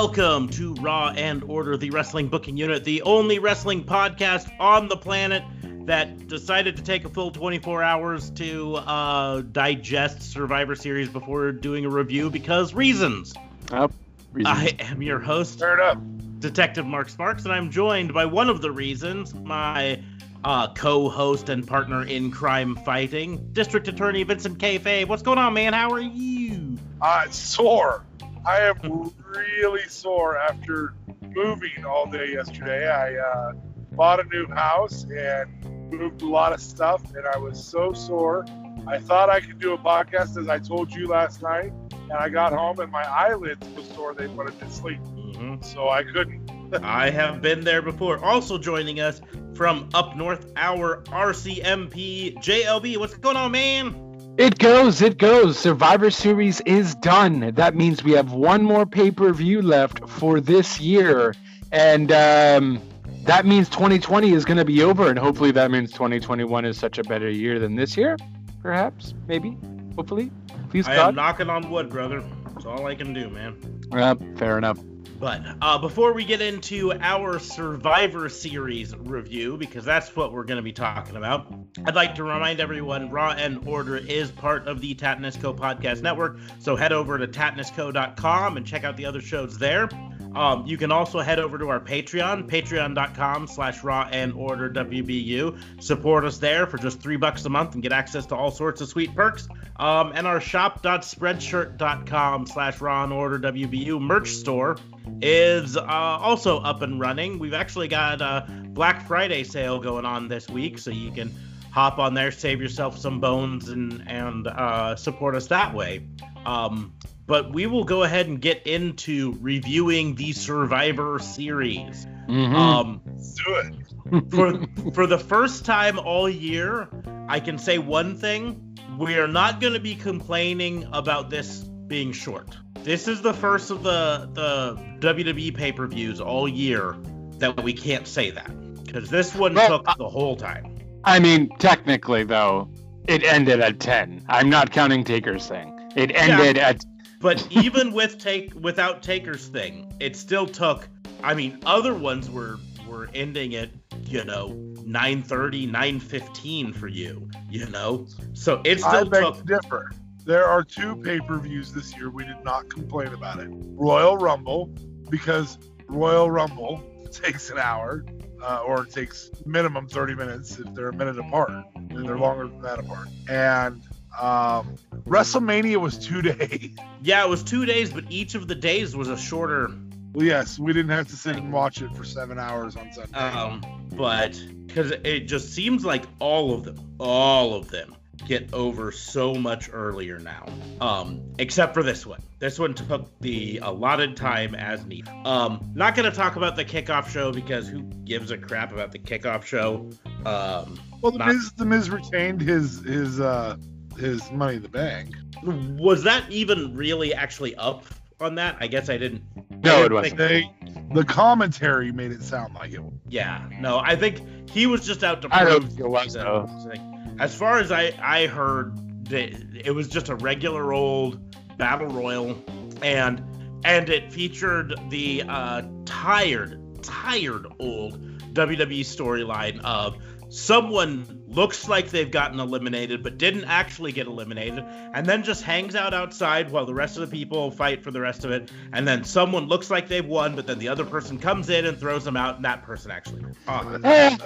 Welcome to Raw and Order, the wrestling booking unit, the only wrestling podcast on the planet that decided to take a full 24 hours to uh, digest Survivor Series before doing a review because reasons. Oh, reasons. I am your host, Fair enough. Detective Mark Sparks, and I'm joined by one of the reasons, my uh, co-host and partner in crime fighting, District Attorney Vincent K. Fay. What's going on, man? How are you? Uh, sore. I am really sore after moving all day yesterday. I uh, bought a new house and moved a lot of stuff, and I was so sore. I thought I could do a podcast as I told you last night, and I got home and my eyelids were sore. They wanted to sleep, Mm-hmm. so I couldn't. I have been there before. Also joining us from up north, our RCMP JLB. What's going on, man? It goes, it goes. Survivor Series is done. That means we have one more pay per view left for this year. And um, that means 2020 is going to be over. And hopefully that means 2021 is such a better year than this year. Perhaps, maybe, hopefully. Please, I am knocking on wood, brother. That's all I can do, man. Uh, fair enough. But uh, before we get into our Survivor Series review, because that's what we're going to be talking about, I'd like to remind everyone Raw and Order is part of the Tatnisco Podcast Network. So head over to tatnisco.com and check out the other shows there. Um, you can also head over to our Patreon, patreon.com slash raw and order WBU. Support us there for just three bucks a month and get access to all sorts of sweet perks. Um, and our shop.spreadshirt.com slash raw and order WBU merch store is uh, also up and running. We've actually got a Black Friday sale going on this week, so you can hop on there, save yourself some bones, and and uh, support us that way. Um, but we will go ahead and get into reviewing the Survivor Series. Mhm. Um, Let's do it. for for the first time all year, I can say one thing: we are not going to be complaining about this being short. This is the first of the the WWE pay-per-views all year that we can't say that because this one Well, took the whole time. I mean, technically, though, it ended at 10. I'm not counting Taker's thing. It ended at. But even with take without Taker's thing, it still took. I mean, other ones were were ending at you know 9:30, 9:15 for you. You know, so it I still beg took. to differ. There are two pay-per-views this year we did not complain about it. Royal Rumble, because Royal Rumble takes an hour, uh, or it takes minimum 30 minutes if they're a minute apart, and they're longer than that apart. And um, WrestleMania was two days. Yeah, it was two days, but each of the days was a shorter. Well, yes, we didn't have to sit and watch it for seven hours on Sunday. Um, but because it just seems like all of them, all of them get over so much earlier now. Um, except for this one. This one took the allotted time as needed. Um, not gonna talk about the kickoff show because who gives a crap about the kickoff show? Um, well, the not- Miz, the Miz retained his his uh, his Money in the Bank. was that even really actually up on that? I guess I didn't. No, I it didn't wasn't. They, the commentary made it sound like it. was. Yeah, no, I think he was just out to I don't prove think it was, that- though. As far as I I heard, that it was just a regular old battle royal, and and it featured the uh, tired tired old WWE storyline of someone looks like they've gotten eliminated but didn't actually get eliminated and then just hangs out outside while the rest of the people fight for the rest of it and then someone looks like they've won but then the other person comes in and throws them out and that person actually uh, Eh,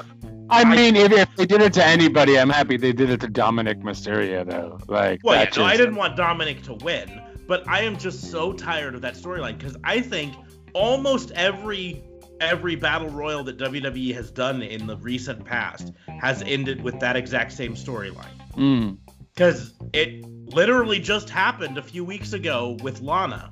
I mean, if, if they did it to anybody, I'm happy they did it to Dominik Mysterio, though. Like, well yeah, that no, I didn't want Dominic to win but I am just so tired of that storyline because I think almost every every battle royal that WWE has done in the recent past has ended with that exact same storyline. Mm, Because it literally just happened a few weeks ago with Lana.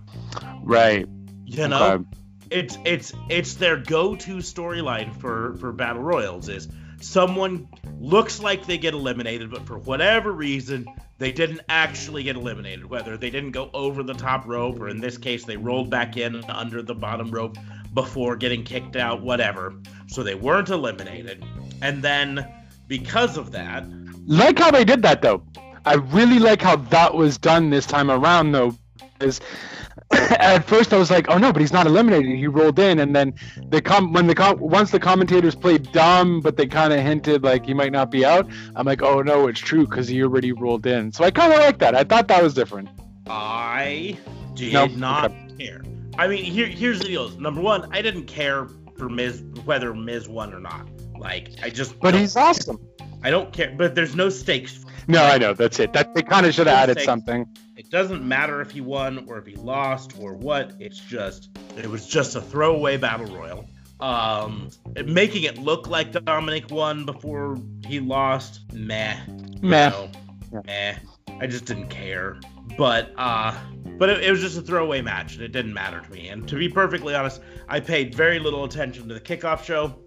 right. You know, Okay. it's it's it's their go-to storyline for for battle royals is someone looks like they get eliminated, but for whatever reason they didn't actually get eliminated. Whether they didn't go over the top rope, or in this case they rolled back in under the bottom rope before getting kicked out, whatever. So they weren't eliminated, and then because of that, Like how they did that though. I really like how that was done this time around though. Is at first I was like, oh no, but he's not eliminated. He rolled in, and then the com when the com- once the commentators played dumb, but they kind of hinted like he might not be out. I'm like, oh no, it's true because he already rolled in. So I kind of like that. I thought that was different. I did Nope. not care. I mean, here here's the deal. Number one, I didn't care for Miz whether Miz won or not. Like I just But he's awesome. I don't care. But there's no stakes. No, I know that's it. That they kind of should have added Thanks. something. It doesn't matter if he won or if he lost or what. It's just it was just a throwaway battle royal. Um, making it look like Dominik won before he lost, meh. you Meh. know, Yeah. meh. I just didn't care. But uh, but it, it was just a throwaway match, and it didn't matter to me. And to be perfectly honest, I paid very little attention to the kickoff show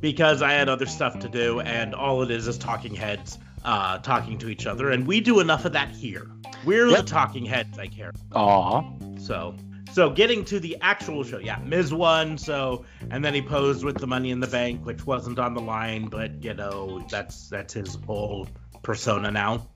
because I had other stuff to do, and all it is is talking heads uh, talking to each other, and we do enough of that here. We're Yep. the talking heads I care. Aw. So, so getting to the actual show, yeah, Miz won. So, and then he posed with the Money in the Bank, which wasn't on the line, but you know that's that's his whole persona now.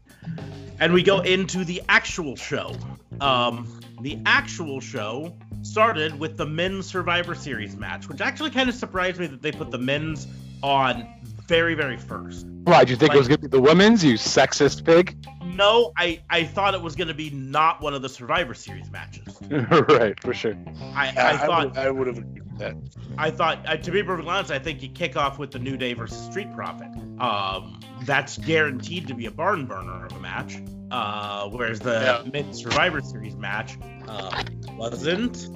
And we go into the actual show. Um, the actual show started with the men's Survivor Series match, which actually kind of surprised me that they put the men's on very, very first. Why? Do you think it was gonna be the women's? You sexist pig. No, I I thought it was going to be not one of the Survivor Series matches. right, for sure. I, Yeah, I thought would, I would have agreed with that. I thought, uh, to be perfectly honest, I think you kick off with the New Day versus Street Profit. Um, that's guaranteed to be a barn burner of a match. Uh, whereas the Yeah. mid Survivor Series match uh, wasn't.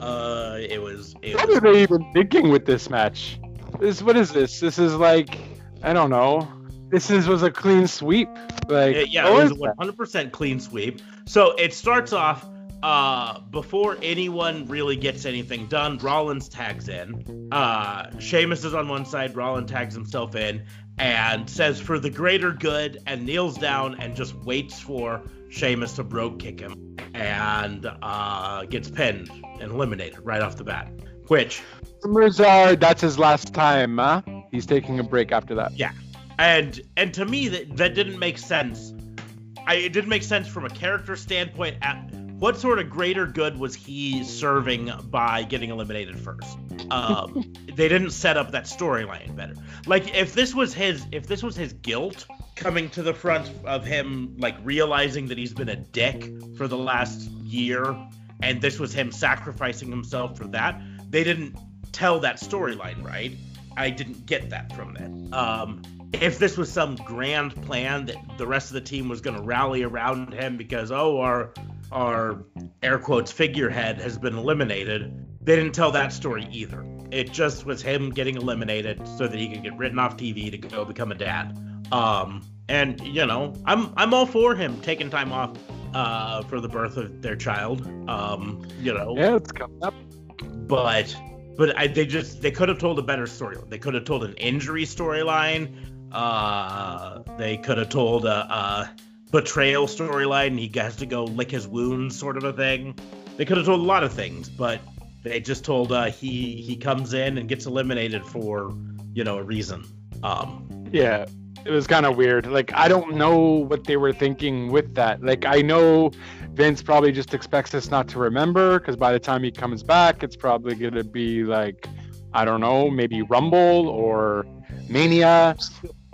Uh, it was. It What was are they even thinking with this match? This what is this? This is like I don't know. This is was a clean sweep. Like it- yeah, it was a 100% clean sweep. So it starts off uh, before anyone really gets anything done. Rollins tags in. Uh, Sheamus is on one side. Rollins tags himself in and says for the greater good and kneels down and just waits for Sheamus to brogue kick him and uh, gets pinned and eliminated right off the bat. Which Rumors are that's his last time. Huh? He's taking a break after that. Yeah. And and to me that that didn't make sense I, it didn't make sense from a character standpoint at what sort of greater good was he serving by getting eliminated first um, they didn't set up that storyline better like if this was his if this was his guilt coming to the front of him like realizing that he's been a dick for the last year and this was him sacrificing himself for that they didn't tell that storyline right I didn't get that from it. Um, if this was some grand plan that the rest of the team was going to rally around him because oh our our air quotes figurehead has been eliminated, they didn't tell that story either. It just was him getting eliminated so that he could get written off TV to go become a dad. Um, and you know, I'm I'm all for him taking time off uh, for the birth of their child. Um, you know, Yeah, it's coming up. But but I, they just they could have told a better story. They could have told an injury storyline. Uh, they could have told a, a betrayal storyline. He has to go lick his wounds, sort of a thing. They could have told a lot of things, but they just told uh, he he comes in and gets eliminated for you know a reason. Um, Yeah, it was kind of weird. Like I don't know what they were thinking with that. Like I know Vince probably just expects us not to remember because by the time he comes back, it's probably gonna be like I don't know, maybe Rumble or Mania.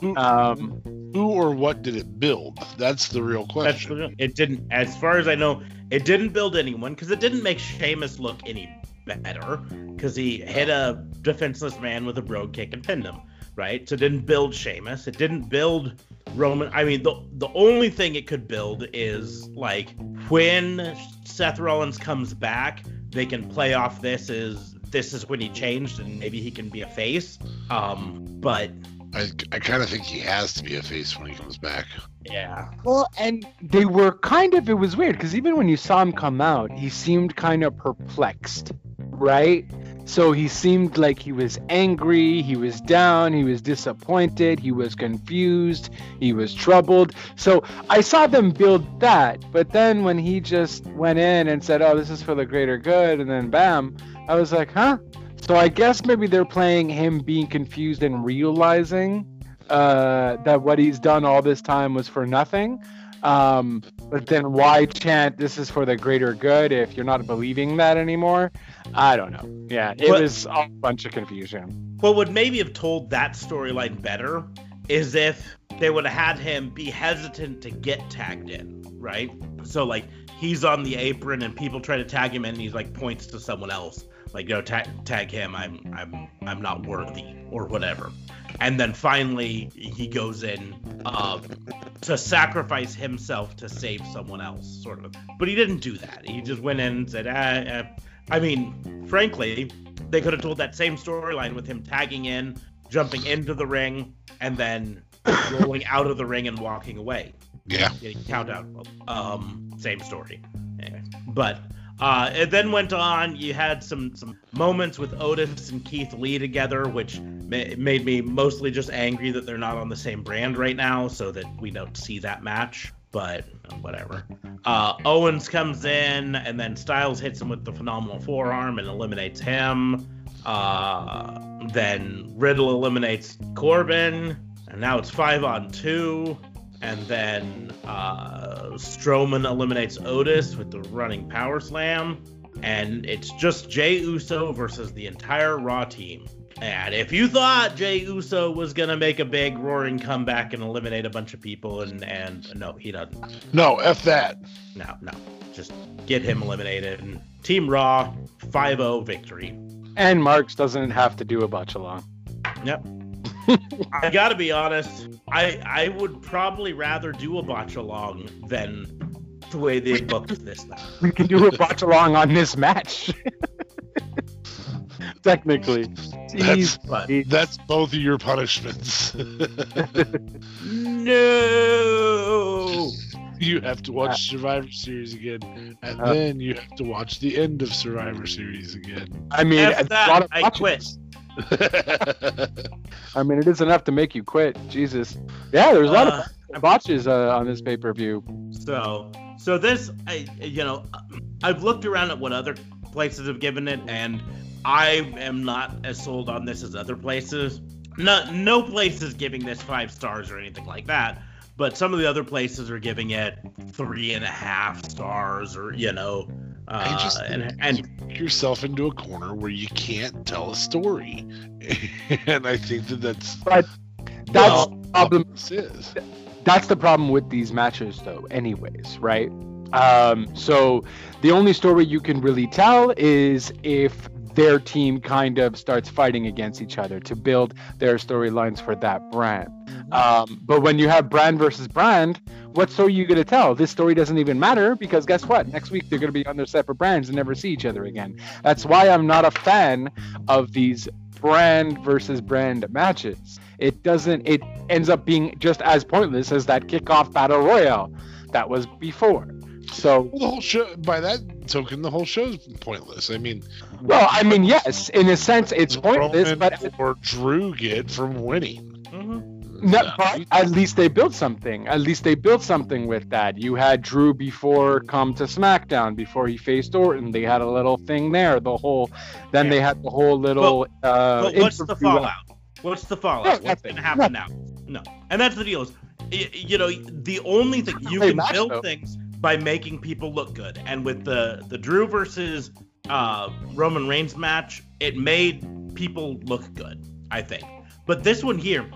Who, Um, who or what did it build? That's the real that's question. it. Didn't, as far as I know, it didn't build anyone because it didn't make Sheamus look any better because he hit a defenseless man with a brogue kick and pinned him. Right, so it didn't build Sheamus. It didn't build Roman. I mean, the the only thing it could build is like when Seth Rollins comes back, they can play off this is this is when he changed and maybe he can be a face. Um, but I, I kind of think he has to be a face when he comes back. yeah, well, and they were kind of. It was weird because even when you saw him come out, he seemed kind of perplexed. right? So he seemed like he was angry, he was down, he was disappointed, he was confused, he was troubled. So I saw them build that, but then when he just went in and said, "Oh, this is for the greater good," and then bam, I was like, "Huh?" So I guess maybe they're playing him being confused and realizing uh, that what he's done all this time was for nothing. Um, but then why chant this is for the greater good if you're not believing that anymore? I don't know. Yeah, it But- was a bunch of confusion. What would maybe have told that storyline better is if they would have had him be hesitant to get tagged in, right? So like he's on the apron and people try to tag him in and he's like points to someone else, like no tag tag him, I'm I'm I'm not worthy or whatever. And then finally he goes in um, to sacrifice himself to save someone else, sort of. But he didn't do that. He just went in and said, ah, uh, I mean, frankly, they could have told that same storyline with him tagging in, jumping into the ring, and then rolling out of the ring and walking away. Yeah. Getting countdown. Um, same story. Anyway, but uh, it then went on. You had some some moments with Otis and Keith Lee together, which ma- made me mostly just angry that they're not on the same brand right now, so that we don't see that match. But whatever. Uh, Owens comes in, and then Styles hits him with the phenomenal forearm and eliminates him. Uh, then Riddle eliminates Corbin, and now it's five on two. And then uh, Strowman eliminates Otis with the running power slam. And it's just Jay Uso versus the entire Raw team. And if you thought Jay Uso was gonna make a big roaring comeback and eliminate a bunch of people, and and no, he doesn't. No, F that. No, no, just get him eliminated. And Team Raw 5-0 victory. And Marks doesn't have to do a botch along. Yep. I gotta be honest. I I would probably rather do a botch along than the way they booked this Match. We can do a botch along on this match. Technically. That's- Jeez, But Jeez. That's both of your punishments. no. you have to watch Survivor Series again, and Uh, then you have to watch the end of Survivor Series again. I mean, F it's a that, lot of I botches. I mean, it is enough to make you quit. Jesus. Yeah, there's a lot Uh, of botches uh, on this pay per view. So, so this, I, you know, I've looked around at what other places have given it, and I am not as sold on this as other places. No, no place is giving this five stars or anything like that. But some of the other places are giving it three and a half stars, or you know, uh, I just and and put yourself into a corner where you can't tell a story, and I think that that's That's Well, the problem. this is. That's the problem with these matches, though. Anyways, right? Um, so the only story you can really tell is if their team kind of starts fighting against each other to build their storylines for that brand. Um, but when you have brand versus brand, what story are you going to tell? This story doesn't even matter because guess what? Next week they're going to be on their separate brands and never see each other again. That's why I'm not a fan of these brand versus brand matches. It doesn't, it ends up being just as pointless as that kickoff battle royale that was before. So, Well, the whole show, by that token, the whole show's pointless. I mean, well, I mean, yes, in a sense, it's what pointless, Roman but or Drew get from winning. Mhm. No, but at least they built something. At least they built something with that. You had Drew before come to SmackDown before he faced Orton. They had a little thing there. The whole, then Yeah. they had the whole little. uh, But what's the interview- fallout? What's the fallout? No, What's going to happen now? No. And that's the deal. Is, y- you know, the only thing you can build though. things by making people look good. And with the the Drew versus uh, Roman Reigns match, it made people look good. I think. But this one here,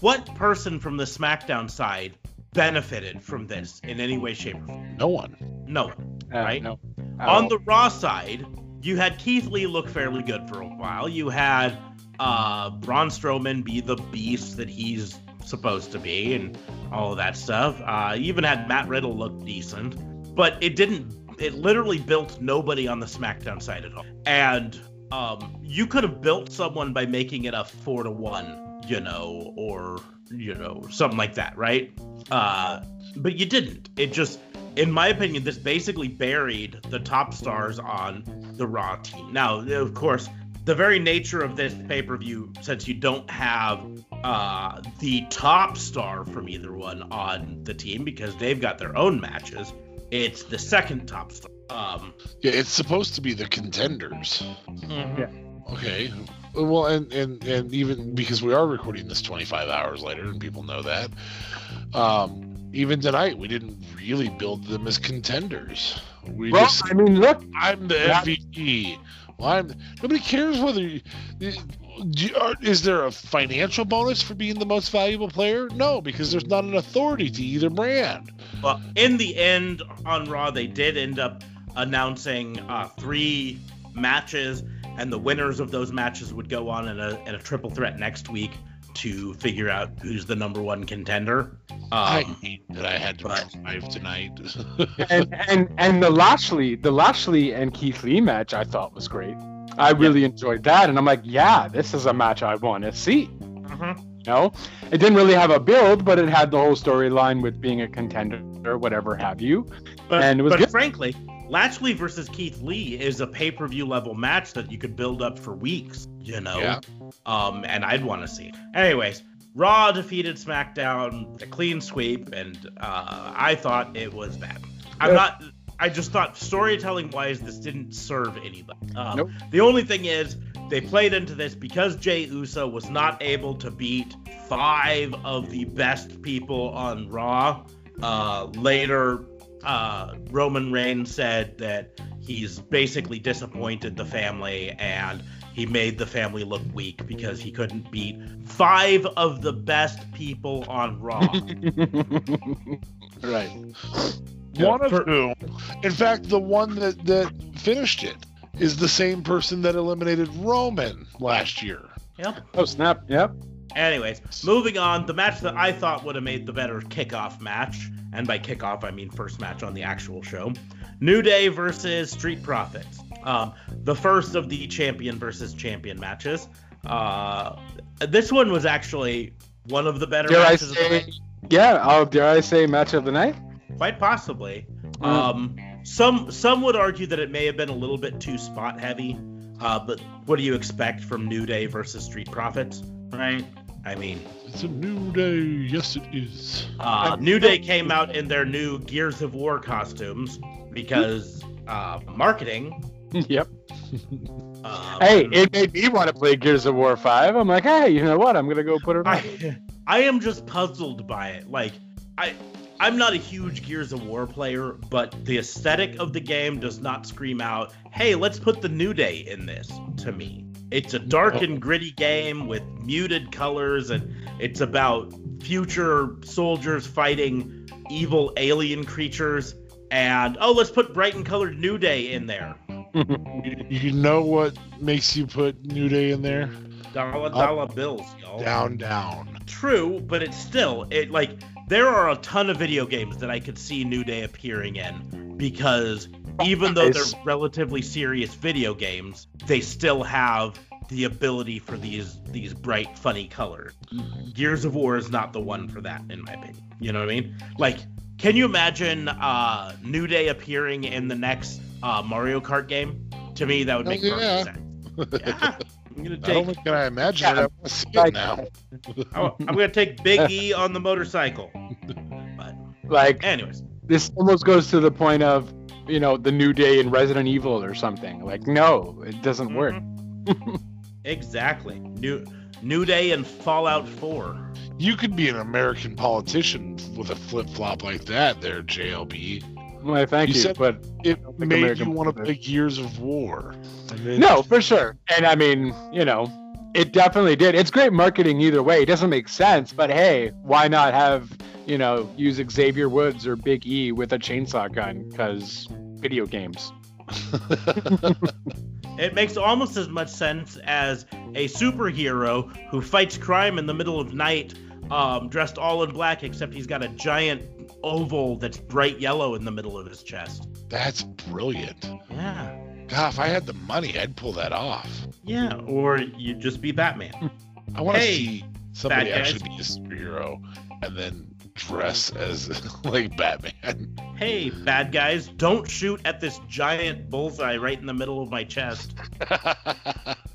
what person from the SmackDown side benefited from this in any way, shape, or form? No one. No one. Uh, right? no. On the Raw side, you had Keith Lee look fairly good for a while. You had uh, Braun Strowman be the beast that he's supposed to be, and all of that stuff. Uh, even had Matt Riddle look decent, but it didn't. It literally built nobody on the SmackDown side at all. And um, you could have built someone by making it a four to one, you know, or you know something like that, right? Uh, but you didn't. It just in my opinion, this basically buried the top stars on the Raw team. Now, of course, the very nature of this pay per view, since you don't have uh, the top star from either one on the team because they've got their own matches, it's the second top star. Um, Yeah, it's supposed to be the contenders. Yeah. Okay. Well, and and and even because we are recording this 25 hours later, and people know that. Um, even tonight, we didn't really build them as contenders. We Well, just I mean, look, I'm the Yeah. MVP. I'm, nobody cares whether. You, you- are- is there a financial bonus for being the most valuable player? No, because there's not an authority to either brand. Well, in the end, on Raw, they did end up announcing uh, three matches, and the winners of those matches would go on in a, in a triple threat next week to figure out who's the number one contender. I Um, hate that I had to but- drive tonight. and and and the Lashley, the Lashley and Keith Lee match, I thought was great. I really enjoyed that, and I'm like, yeah, this is a match I want to see. mhm. You know, it didn't really have a build, but it had the whole storyline with being a contender or whatever have you. But, And it was but good. frankly, Lashley versus Keith Lee is a pay per view level match that you could build up for weeks, you know? Yeah. Um, and I'd want to see. Anyways, Raw defeated SmackDown, a clean sweep, and uh, I thought it was bad. I'm Yeah. not. I just thought storytelling wise, this didn't serve anybody. Um, Nope. The only thing is, they played into this because Jay Uso was not able to beat five of the best people on Raw. Uh, later, uh, Roman Reigns said that he's basically disappointed the family and he made the family look weak because he couldn't beat five of the best people on Raw. right. one of for- whom, in fact, the one that that finished it is the same person that eliminated Roman last year. yep. Oh snap! Yep. Anyways, moving on, the match that I thought would have made the better kickoff match, and by kickoff I mean first match on the actual show, New Day versus Street Profits. Um, the first of the champion versus champion matches. Uh, this one was actually one of the better Dare I matches of the say? night. Yeah. Oh, dare I say match of the night? Quite possibly. Mm. Um, some some would argue that it may have been a little bit too spot heavy. Uh, but what do you expect from New Day versus Street Profits? Right? I mean, It's a new day. Yes, it is. Uh, New Day came out in their new Gears of War costumes because uh, marketing. yep. Um, Hey, it made me want to play Gears of War Five. I'm like, hey, you know what? I'm gonna go put it on. I, I am just puzzled by it. Like, I, I'm not a huge Gears of War player, but the aesthetic of the game does not scream out, "Hey, let's put the New Day in this." To me, it's a dark and gritty game with muted colors, and it's about future soldiers fighting evil alien creatures. And oh, let's put bright and colored New Day in there. You, you know what makes you put New Day in there? Dollar dollar bills, y'all. Down, down. True, but it's still it like there are a ton of video games that I could see New Day appearing in because even though they're relatively serious video games, they still have the ability for these these bright, funny colors. Gears of War is not the one for that, in my opinion. You know what I mean? Like, can you imagine uh, New Day appearing in the next uh, Mario Kart game? To me, that would make Oh, yeah. perfect sense. Yeah. I'm gonna Not take only can I imagine it, I want to see it Like- now. Oh, I'm gonna take Big E on the motorcycle. But like anyways, this almost goes to the point of, you know, the New Day in Resident Evil or something. Like, no, it doesn't work. Mhm. exactly. New New Day and Fallout 4. You could be an American politician with a flip flop like that, there, JLB. Well, thank You you, said- but It made American you want to politics. play Gears of War. And then- no, for sure. And I mean, you know, it definitely did. It's great marketing either way. It doesn't make sense, but hey, why not have you know use Xavier Woods or Big E with a chainsaw gun? Because video games. It makes almost as much sense as a superhero who fights crime in the middle of night, um, dressed all in black, except he's got a giant oval that's bright yellow in the middle of his chest. That's brilliant. Yeah. God, if I had the money, I'd pull that off. Yeah. Or you'd just be Batman. I want to Hey, see somebody actually be a superhero and then dress as like Batman. Hey, bad guys, don't shoot at this giant bullseye right in the middle of my chest.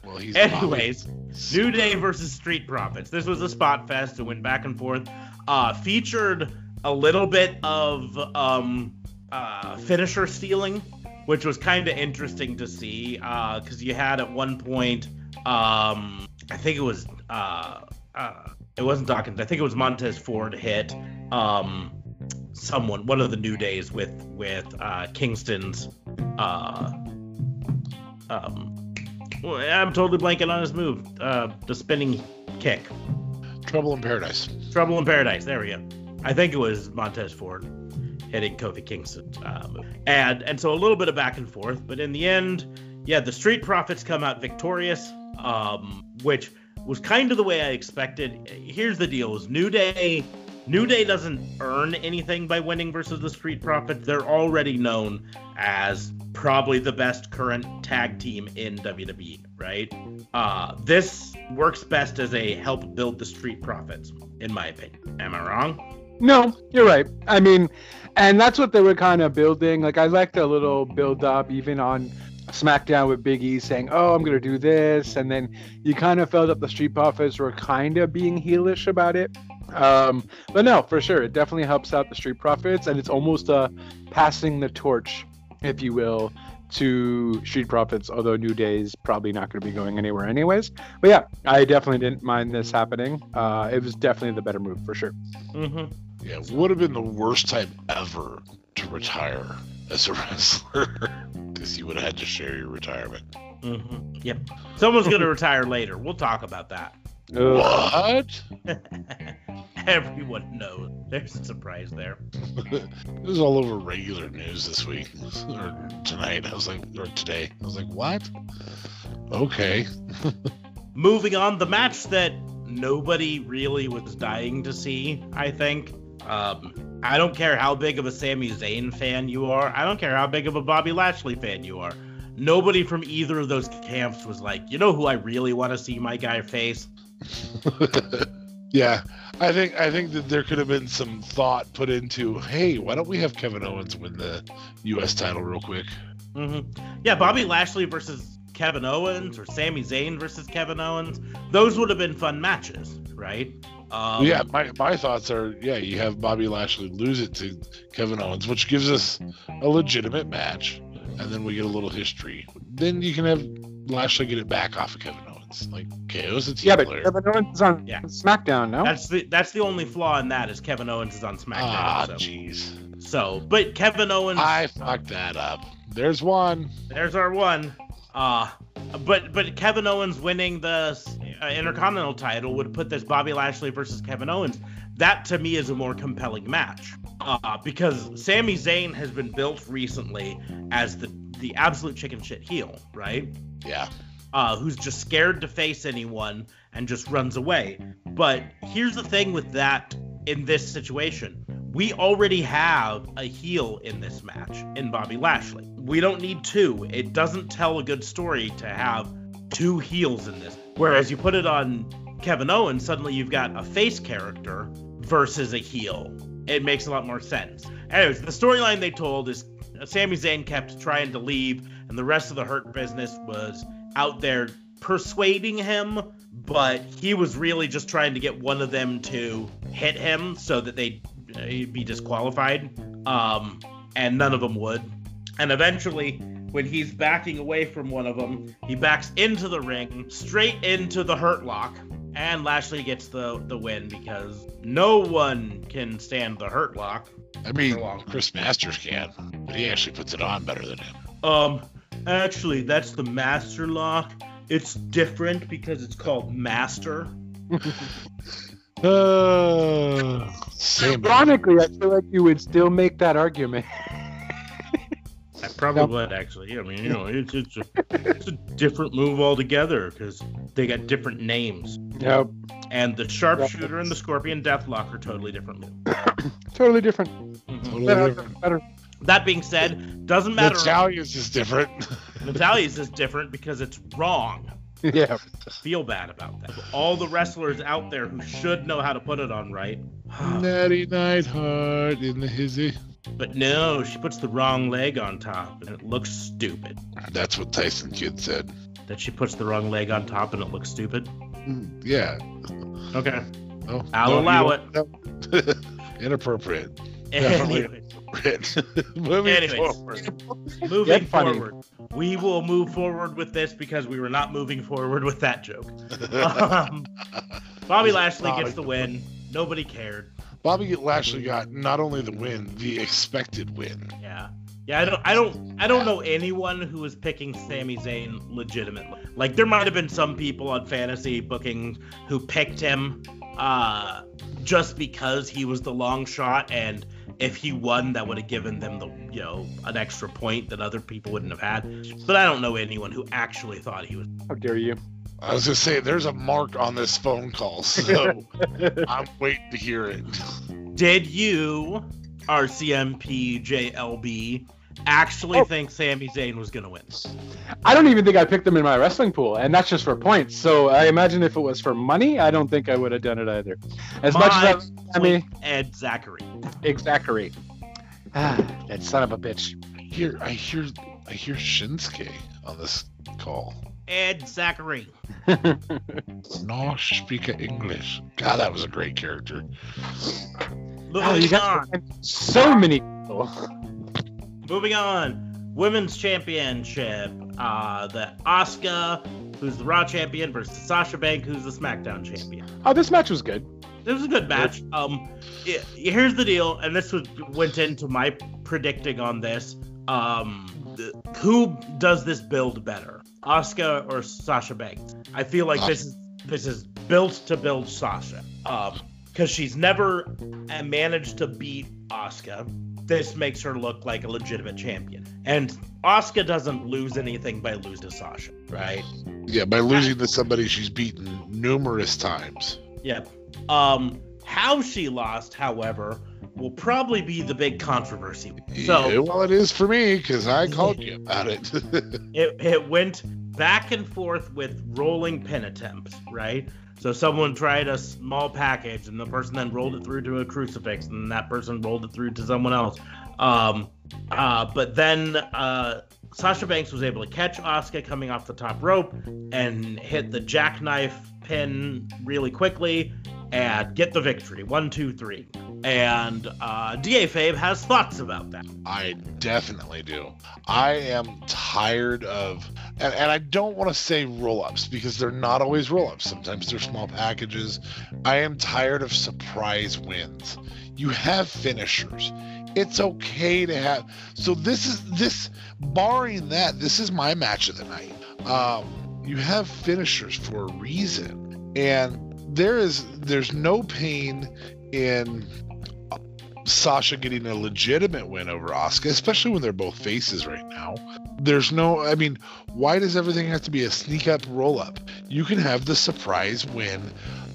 well, he's Anyways, New Day versus Street Profits. This was a spot fest. It went back and forth. Uh, featured a little bit of um, uh, finisher stealing, which was kind of interesting to see. Because uh, you had at one point, um, I think it was, uh, uh, it wasn't Dawkins. I think it was Montez Ford hit um, someone, one of the New Days with with uh, Kingston's. Uh, um, I'm totally blanking on his move. Uh, the spinning kick. Trouble in Paradise. Trouble in Paradise. There we go. I think it was Montez Ford hitting Kofi Kingston. Uh, and and so a little bit of back and forth, but in the end, yeah, the Street Profits come out victorious, um, which was kind of the way I expected. Here's the deal: is New Day. New Day doesn't earn anything by winning versus the Street Profits. They're already known as probably the best current tag team in WWE, right? Uh, this works best as a help build the Street Profits, in my opinion. Am I wrong? No, you're right. I mean, and that's what they were kind of building. Like I liked a little build up, even on SmackDown with Big E saying, "Oh, I'm gonna do this," and then you kind of felt that the Street Profits were kind of being heelish about it. Um, but no, for sure, it definitely helps out the Street Profits, and it's almost uh, passing the torch, if you will, to Street Profits. Although New Day's probably not going to be going anywhere anyways. But yeah, I definitely didn't mind this happening. Uh, it was definitely the better move for sure. Mm-hmm. Yeah, it would have been the worst time ever to retire as a wrestler because you would have had to share your retirement. Mm-hmm. Yep. Someone's going to retire later. We'll talk about that. What? Everyone knows. There's a surprise there. it was all over regular news this week or tonight. I was like, or today. I was like, what? Okay. Moving on, the match that nobody really was dying to see, I think. Um, I don't care how big of a Sami Zayn fan you are. I don't care how big of a Bobby Lashley fan you are. Nobody from either of those camps was like, you know who I really want to see my guy face? yeah, I think I think that there could have been some thought put into, hey, why don't we have Kevin Owens win the U.S. title real quick? Mm-hmm. Yeah, Bobby Lashley versus Kevin Owens or Sami Zayn versus Kevin Owens. Those would have been fun matches, right? Um, yeah, my, my thoughts are yeah, you have Bobby Lashley lose it to Kevin Owens, which gives us a legitimate match, and then we get a little history. Then you can have Lashley get it back off of Kevin Owens. Like, okay, it was a team yeah, but player. Kevin Owens is on Yeah. SmackDown, no? That's the that's the only flaw in that is Kevin Owens is on SmackDown. Ah, so. jeez. so, but Kevin Owens, I fucked that up. There's one. there's our one. Uh, but but Kevin Owens winning the uh, Intercontinental title would put this Bobby Lashley versus Kevin Owens. That to me is a more compelling match. Uh, because Sami Zayn has been built recently as the the absolute chicken shit heel, right? Yeah. uh, who's just scared to face anyone and just runs away. But here's the thing with that in this situation. We already have a heel in this match in Bobby Lashley. We don't need two. It doesn't tell a good story to have two heels in this. Whereas you put it on Kevin Owens, suddenly you've got a face character versus a heel. It makes a lot more sense. Anyways, the storyline they told is Sami Zayn kept trying to leave, and the rest of the Hurt business was out there persuading him, but he was really just trying to get one of them to hit him so that they'd, uh, be disqualified. Um, and none of them would. And eventually, when he's backing away from one of them, he backs into the ring, straight into the Hurt Lock, and Lashley gets the the win because no one can stand the Hurt Lock. I mean, For long. Chris Masters can, but he actually puts it on better than him. Um, actually, that's the Master Lock. It's different because it's called Master. Uh, Sam, Ironically, I feel like you would still make that argument. I probably would actually. I mean, you know, it's it's a, it's a different move altogether because they got different names. Yep. And the Sharpshooter and the Scorpion Deathlock are totally different moves. Totally different. Mhm. Totally Better, different. better. That being said, doesn't matter. Natalya's is different. Natalya's is different because it's wrong. yeah. Feel bad about that. All the wrestlers out there who should know how to put it on right. Natty Neidhart in the hizzy. But no, she puts the wrong leg on top and it looks stupid. That's what Tyson Kidd said. That she puts the wrong leg on top and it looks stupid. Yeah. Okay. Oh, I'll allow it. No. Inappropriate. Anyway, Moving Anyways. forward. moving forward. We will move forward with this because we were not moving forward with that joke. Um, Bobby Lashley gets the win. Nobody cared. Bobby Lashley got not only the win, the expected win. Yeah. Yeah, I don't I don't I don't know anyone who is picking Sami Zayn legitimately. Like there might have been some people on fantasy booking who picked him uh just because he was the long shot and if he won that would have given them the you know an extra point that other people wouldn't have had. But I don't know anyone who actually thought he was How dare you? I was gonna say there's a mark on this phone call, so I'm waiting to hear it. Did you RCMP JLB actually Oh. think Sami Zayn was gonna win? I don't even think I picked them in my wrestling pool, and that's just for points. So I imagine if it was for money, I don't think I would have done it either. As much as I, I mean, point, Ed Zachary. exactly. Ah, that son of a bitch. Here, I hear, I hear Shinsuke on this call. Ed Zachary. No speaker English. God, that was a great character. Moving Oh, you on. got so many people. Moving on. Women's Championship. Uh, the Asuka, who's the Raw champion, versus Sasha Banks, who's the SmackDown champion. Oh, this match was good. This was a good match. Um, i- here's the deal, and this was, went into my predicting on this. Um, the, who does this build better, Asuka or Sasha Banks? I feel like this is this is built to build Sasha. Um, because she's never uh, managed to beat Asuka. This makes her look like a legitimate champion, and Asuka doesn't lose anything by losing to Sasha, right? Yeah, by losing to somebody she's beaten numerous times. Yep. Um, how she lost, however, will probably be the big controversy. So yeah, well, it is for me because I called you about it. it, it went back and forth with rolling pin attempts, right? So someone tried a small package, and the person then rolled it through to a crucifix, and that person rolled it through to someone else. Um, uh, but then uh, Sasha Banks was able to catch Asuka coming off the top rope and hit the jackknife pin really quickly and get the victory. One, two, three. And uh, Da Fabe has thoughts about that. I definitely do. I am tired of, and, and I don't want to say roll ups because they're not always roll ups. Sometimes they're small packages. I am tired of surprise wins. You have finishers. It's okay to have. So this is this, barring that, this is my match of the night. Um, you have finishers for a reason, and there is there's no pain in Sasha getting a legitimate win over Asuka, especially when they're both faces right now. There's no, I mean, why does everything have to be a sneak up roll up? You can have the surprise win.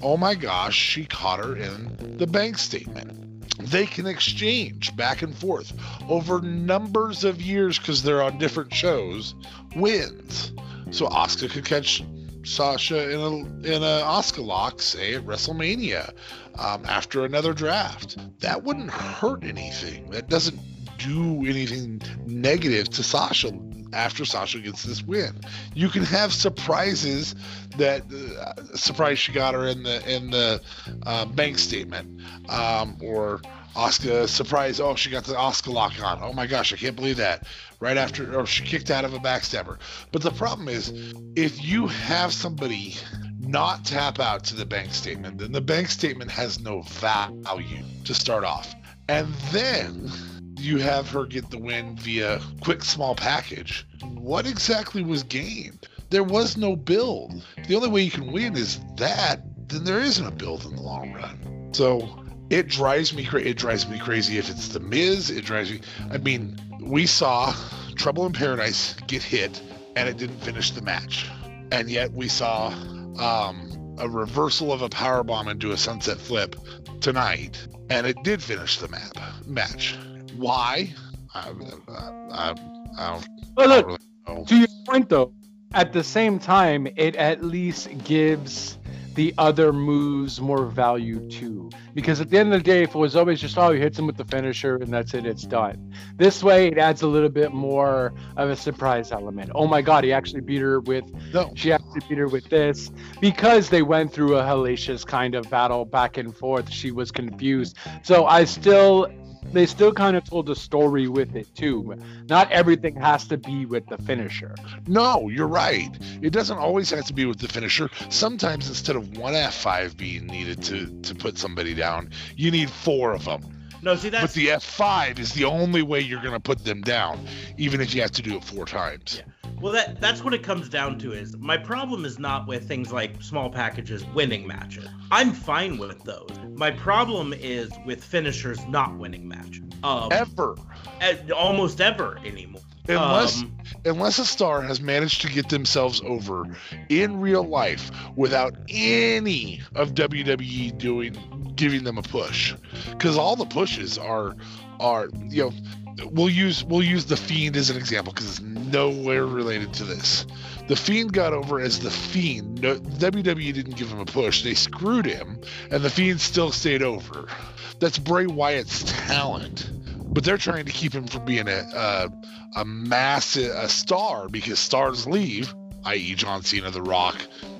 Oh my gosh, she caught her in the bank statement. They can exchange back and forth over numbers of years because they're on different shows. Wins. So Asuka could catch Sasha in a in a Asuka lock, say at WrestleMania, um, after another draft. That wouldn't hurt anything. That doesn't do anything negative to Sasha after Sasha gets this win. You can have surprises that uh, surprise she got her in the in the uh, bank statement, um, or Oscar surprise. Oh, she got the Asuka lock on. Oh my gosh, I can't believe that. Right after, or she kicked out of a backstabber. But the problem is, if you have somebody not tap out to the bank statement, then the bank statement has no value to start off. And then you have her get the win via quick small package. What exactly was gained? There was no build. The only way you can win is that, then there isn't a build in the long run. So it drives me crazy. It drives me crazy if it's the Miz. It drives me. I mean, we saw Trouble in Paradise get hit, and it didn't finish the match, and yet we saw um, a reversal of a power bomb into a sunset flip tonight, and it did finish the map match. Why? I, I, I, But look, really know. to your point though, at the same time, it at least gives the other moves more value too. Because at the end of the day, if it was always just oh he hits him with the finisher and that's it, it's done. This way, it adds a little bit more of a surprise element. Oh my God, he actually beat her with. No. She actually beat her with this because they went through a hellacious kind of battle back and forth. She was confused. So I still they still kind of told a story with it too. Not everything has to be with the finisher. No, you're right. It doesn't always have to be with the finisher. Sometimes instead of one F5 being needed to to put somebody down, you need four of them. No, see that. But the F5 is the only way you're going to put them down, even if you have to do it four times. Yeah. well that that's what it comes down to is my problem is not with things like small packages winning matches. I'm fine with those. My problem is with finishers not winning matches. Um, Ever. eh, almost ever anymore. Unless Um, unless a star has managed to get themselves over in real life without any of WWE doing giving them a push. Because all the pushes are are you know we'll use we'll use the fiend as an example because it's nowhere related to this. The fiend got over as the fiend. No, WWE didn't give him a push. They screwed him and the fiend still stayed over. That's Bray Wyatt's talent but they're trying to keep him from being a, a a massive a star because stars leave, i.e., John Cena, The Rock,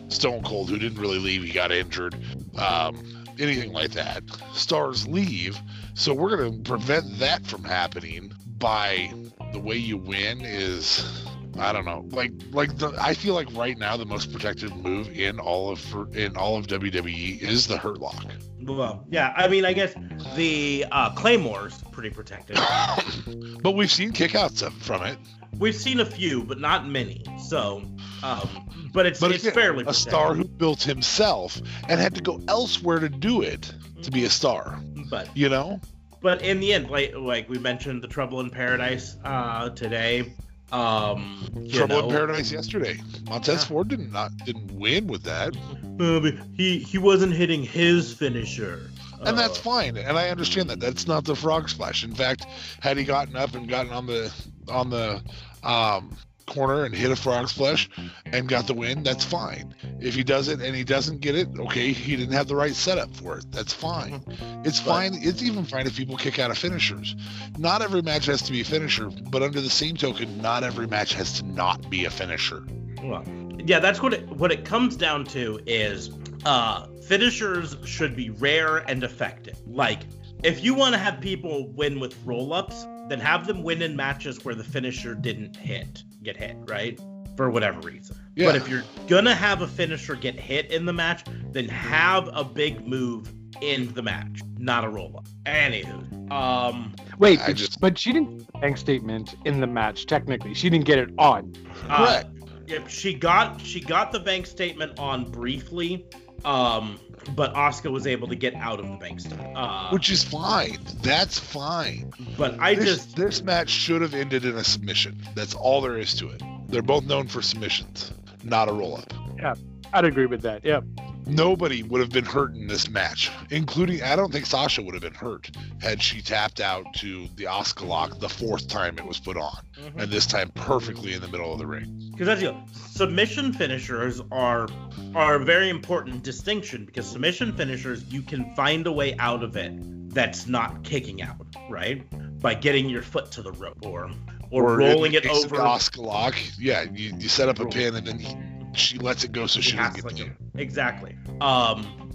Stone Cold, who didn't really leave, he got injured, um, anything like that. Stars leave, so we're going to prevent that from happening by the way you win is. I don't know, like like the I feel like right now the most protected move in all of in all of WWE is the Hurt Lock. well, yeah, I mean, I guess the uh, Claymore's pretty protected. but we've seen kickouts from it. We've seen a few, but not many. So, um, but it's But it's again, fairly a protected. star who built himself and had to go elsewhere to do it to be a star. But You know, but in the end, like like we mentioned, the Trouble in Paradise uh, today. Um, you Trouble know, in Paradise yesterday. Montez Yeah. Ford didn't didn't win with that, uh, he he wasn't hitting his finisher. and that's Uh, fine. And I understand that. That's not the frog splash. In fact, had he gotten up and gotten on the on the um, corner and hit a frog splash and got the win, that's fine. If he does it and he doesn't get it, okay, he didn't have the right setup for it. That's fine. It's fine. It's even fine if people kick out of finishers. Not every match has to be a finisher, but under the same token, not every match has to not be a finisher. Well, yeah, that's what it what it comes down to is uh finishers should be rare and effective. Like if you want to have people win with roll-ups, then have them win in matches where the finisher didn't hit, get hit, right? For whatever reason. Yeah. But if you're gonna have a finisher get hit in the match, then have a big move in the match, not a roll-up. Anywho, um, Wait, but, just- but she didn't get the bank statement in the match. Technically, she didn't get it on. uh, Correct. Yep, she got she got the bank statement on briefly, um, but Asuka was able to get out of the bank statement. Uh, Which is fine. That's fine. but I this, just this match should have ended in a submission. That's all there is to it. They're both known for submissions, not a roll up. Yeah, I'd agree with that. Yep. Nobody would have been hurt in this match, including I don't think Sasha would have been hurt had she tapped out to the Asuka lock the fourth time it was put on, mm-hmm. and this time perfectly in the middle of the ring. because that's the submission finishers are are a very important distinction because submission finishers you can find a way out of it that's not kicking out, right? By getting your foot to the rope or or, in rolling it case of the over. Asuka lock, yeah, you, you set up a pin and then he, she lets it go so she doesn't get him. Exactly. Um,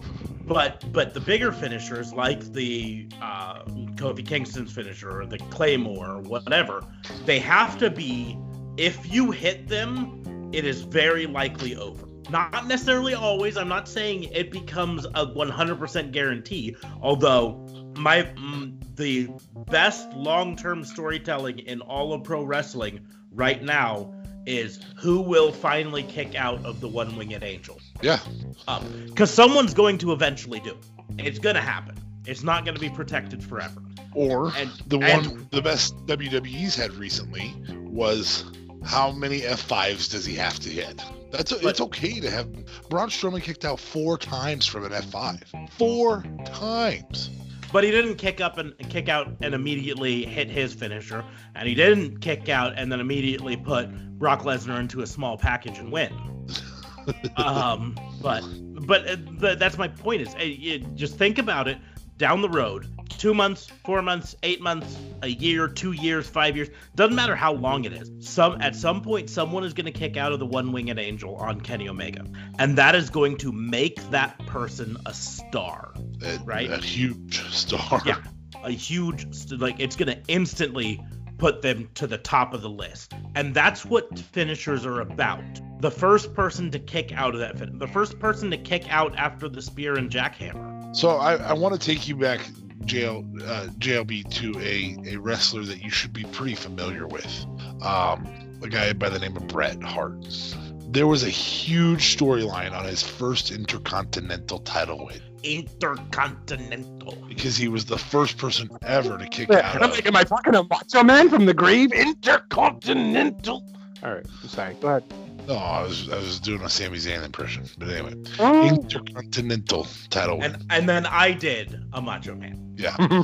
but but the bigger finishers like the uh, Kofi Kingston's finisher or the Claymore or whatever, they have to be. If you hit them, it is very likely over. Not necessarily always. I'm not saying it becomes a 100% guarantee. Although my mm, the best long-term storytelling in all of pro wrestling right now is who will finally kick out of the one-winged angel Yeah, um, because someone's going to eventually do it. It's going to happen. It's not going to be protected forever. Or And the and- one, the best WWE's had recently was how many F5s does he have to hit? That's But- it's okay to have Braun Strowman kicked out four times from an F5. Four times. But he didn't kick up and kick out and immediately hit his finisher, and he didn't kick out and then immediately put Brock Lesnar into a small package and win. um, but but uh, th- that's my point is uh, just think about it down the road two months four months eight months a year two years five years doesn't matter how long it is some at some point someone is going to kick out of the one winged angel on kenny omega and that is going to make that person a star A- Right. A huge star. Yeah. a huge like it's going to instantly put them to the top of the list and that's what finishers are about the first person to kick out of that fin- the first person to kick out after the spear and jackhammer So I, I want to take you back, uh, JLB, to a, a wrestler that you should be pretty familiar with. Um, a guy by the name of Bret Hart. There was a huge storyline on his first Intercontinental title win intercontinental because he was the first person ever to kick Am out I, of. am I fucking a Macho Man from the grave? Intercontinental. All right, I'm sorry. Go ahead. No, I was I was doing a Sami Zayn impression, but anyway, Oh. Intercontinental title win. and and then i did a macho man Yeah.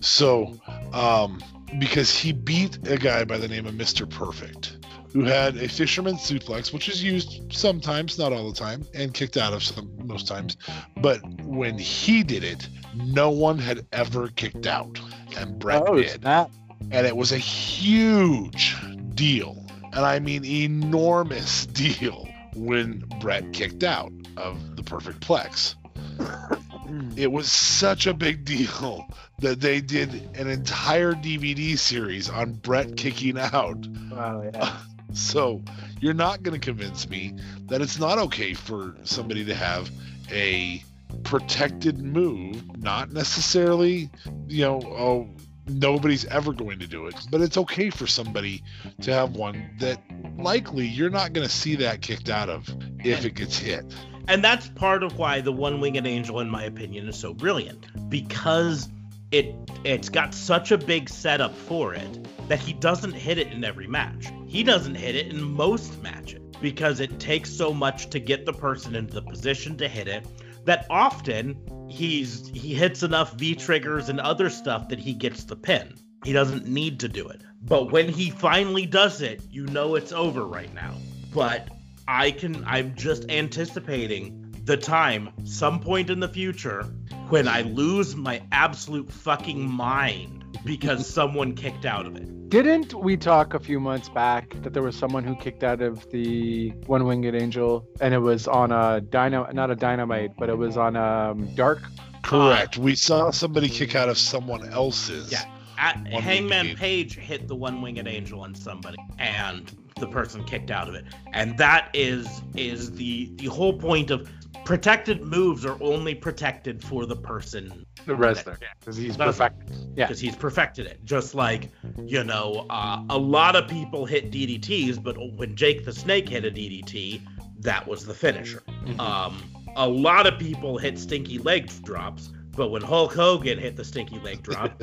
So, um, because he beat a guy by the name of Mr. Perfect, who had a fisherman suplex, which is used sometimes, not all the time, and kicked out of some most times. But when he did it, no one had ever kicked out, and Bret oh, did, snap. and it was a huge deal, and I mean enormous deal when Bret kicked out of the Perfect Plex hmm. it was such a big deal that they did an entire DVD series on Bret kicking out. Wow, yeah. So you're not going to convince me that it's not okay for somebody to have a protected move, not necessarily, you know, oh, nobody's ever going to do it, but it's okay for somebody to have one that likely you're not going to see that kicked out of if it gets hit. and that's part of why the one winged angel in my opinion is so brilliant because it it's got such a big setup for it that he doesn't hit it in every match. He doesn't hit it in most matches because it takes so much to get the person into the position to hit it that often he's he hits enough v triggers and other stuff that he gets the pin. He doesn't need to do it. But when he finally does it you know it's over right now. But I can I'm just anticipating the time some point in the future when I lose my absolute fucking mind because someone kicked out of it. Didn't we talk a few months back that there was someone who kicked out of the One Winged Angel, and it was on a dino, not a dynamite, but it was on um, Dark. Correct. we saw somebody kick out of someone else's. Yeah. At, Hangman Page hit the one winged angel on somebody and the person kicked out of it. And that is is the the whole point of protected moves are only protected for the person The wrestler, because he's That's- perfect. Yeah. because he's perfected it. Just like, you know, uh, a lot of people hit DDTs, but when Jake the Snake hit a DDT, that was the finisher. Um, a lot of people hit stinky leg drops, but when Hulk Hogan hit the stinky leg drop,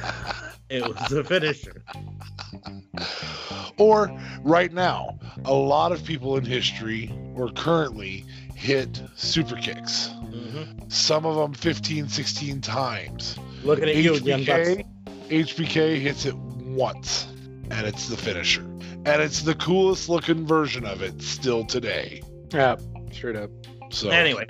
it was the finisher. Or right now, a lot of people in history or currently hit super kicks. Mhm. Some of them 15, 16 times. Looking at you, Young Bucks. HBK, HBK hits it once, and it's the finisher. And it's the coolest looking version of it still today. Yeah, straight up. So Anyway,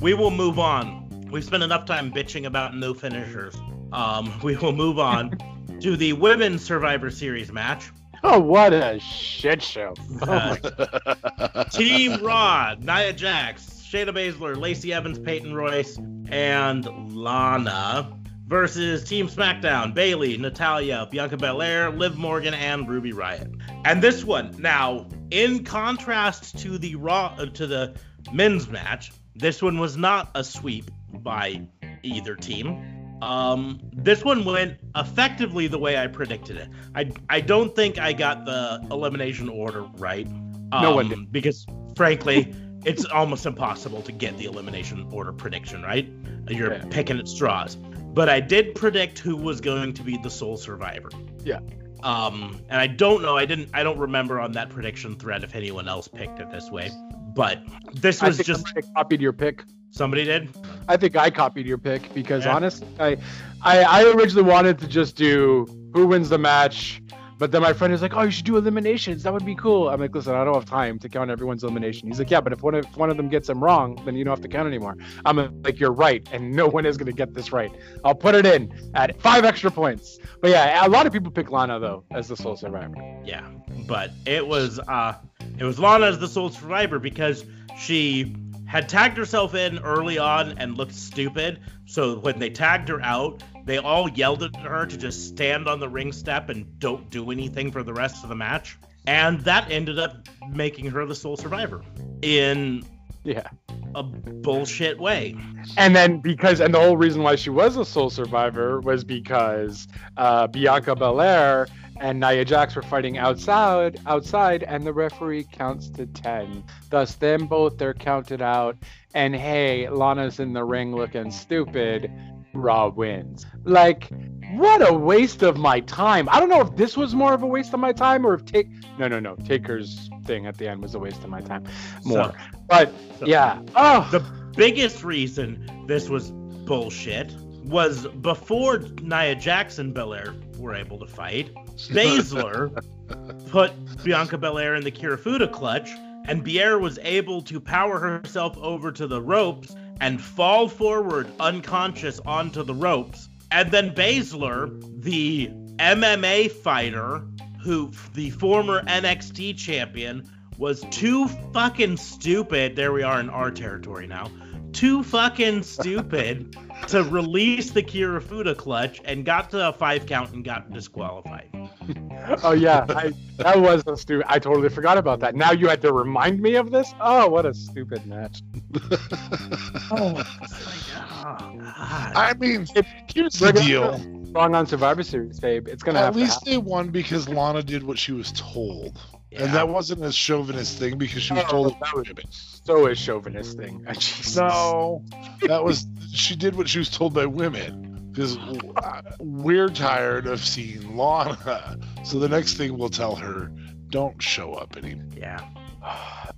we will move on. We've spent enough time bitching about no finishers. Um, we will move on to the women's Survivor Series match. Oh, what a shit show! Uh, Team Raw, Nia Jax, Shayna Baszler, Lacey Evans, Peyton Royce, and Lana versus Team SmackDown, Bayley, Natalya, Bianca Belair, Liv Morgan, and Ruby Riott. And this one, now, in contrast to the Raw uh, to the men's match, this one was not a sweep by either team. Um, this one went effectively the way I predicted it. I I don't think I got the elimination order right. No one um, did. Because frankly, it's almost impossible to get the elimination order prediction right. You're Yeah. picking at straws. But I did predict who was going to be the sole survivor. Yeah. Um, and I don't know. I didn't. I don't remember on that prediction thread if anyone else picked it this way. But this I was just somebody copied your pick. Somebody did. I think I copied your pick because Yeah. honestly, I, I I originally wanted to just do who wins the match, but then my friend is like, "Oh, you should do eliminations. That would be cool." I'm like, "Listen, I don't have time to count everyone's elimination." He's like, "Yeah, but if one of if one of them gets them wrong, then you don't have to count anymore." I'm like, "You're right, and no one is going to get this right. I'll put it in at five extra points." But yeah, a lot of people pick Lana though as the sole survivor. Yeah, but it was uh, it was Lana as the sole survivor because she had tagged herself in early on and looked stupid. So when they tagged her out, they all yelled at her to just stand on the ring step and don't do anything for the rest of the match. And that ended up making her the sole survivor in Yeah. a bullshit way. And then because and the whole reason why she was a sole survivor was because uh, Bianca Belair and Nia Jax were fighting outside outside and the referee counts to 10. Thus them both they're counted out and hey, Lana's in the ring looking stupid. Raw wins. Like what a waste of my time. I don't know if this was more of a waste of my time or if take no no no Taker's thing at the end was a waste of my time more. So- but so- yeah. Oh, The biggest reason this was bullshit was before Nia Jackson Belair were able to fight, Baszler put Bianca Belair in the Kirifuda clutch, and Bier was able to power herself over to the ropes and fall forward unconscious onto the ropes. And then Baszler, the MMA fighter, who the former NXT champion, was too fucking stupid. There we are in our territory now. Too fucking stupid to release the Kirifuda clutch and got to a five count and got disqualified. Oh yeah, I, that was a stupid. I totally forgot about that. Now you had to remind me of this. Oh, what a stupid match. Oh, it's like, oh, God. I mean, here's the We're deal. Wrong on Survivor Series, babe. It's gonna At have least to they won because Lana did what she was told. Yeah. And that wasn't a chauvinist thing because she was told that was-. So a chauvinist thing. Jesus. No, that was she did what she was told by women because uh, we're tired of seeing Lana. So the next thing we'll tell her, don't show up anymore. yeah.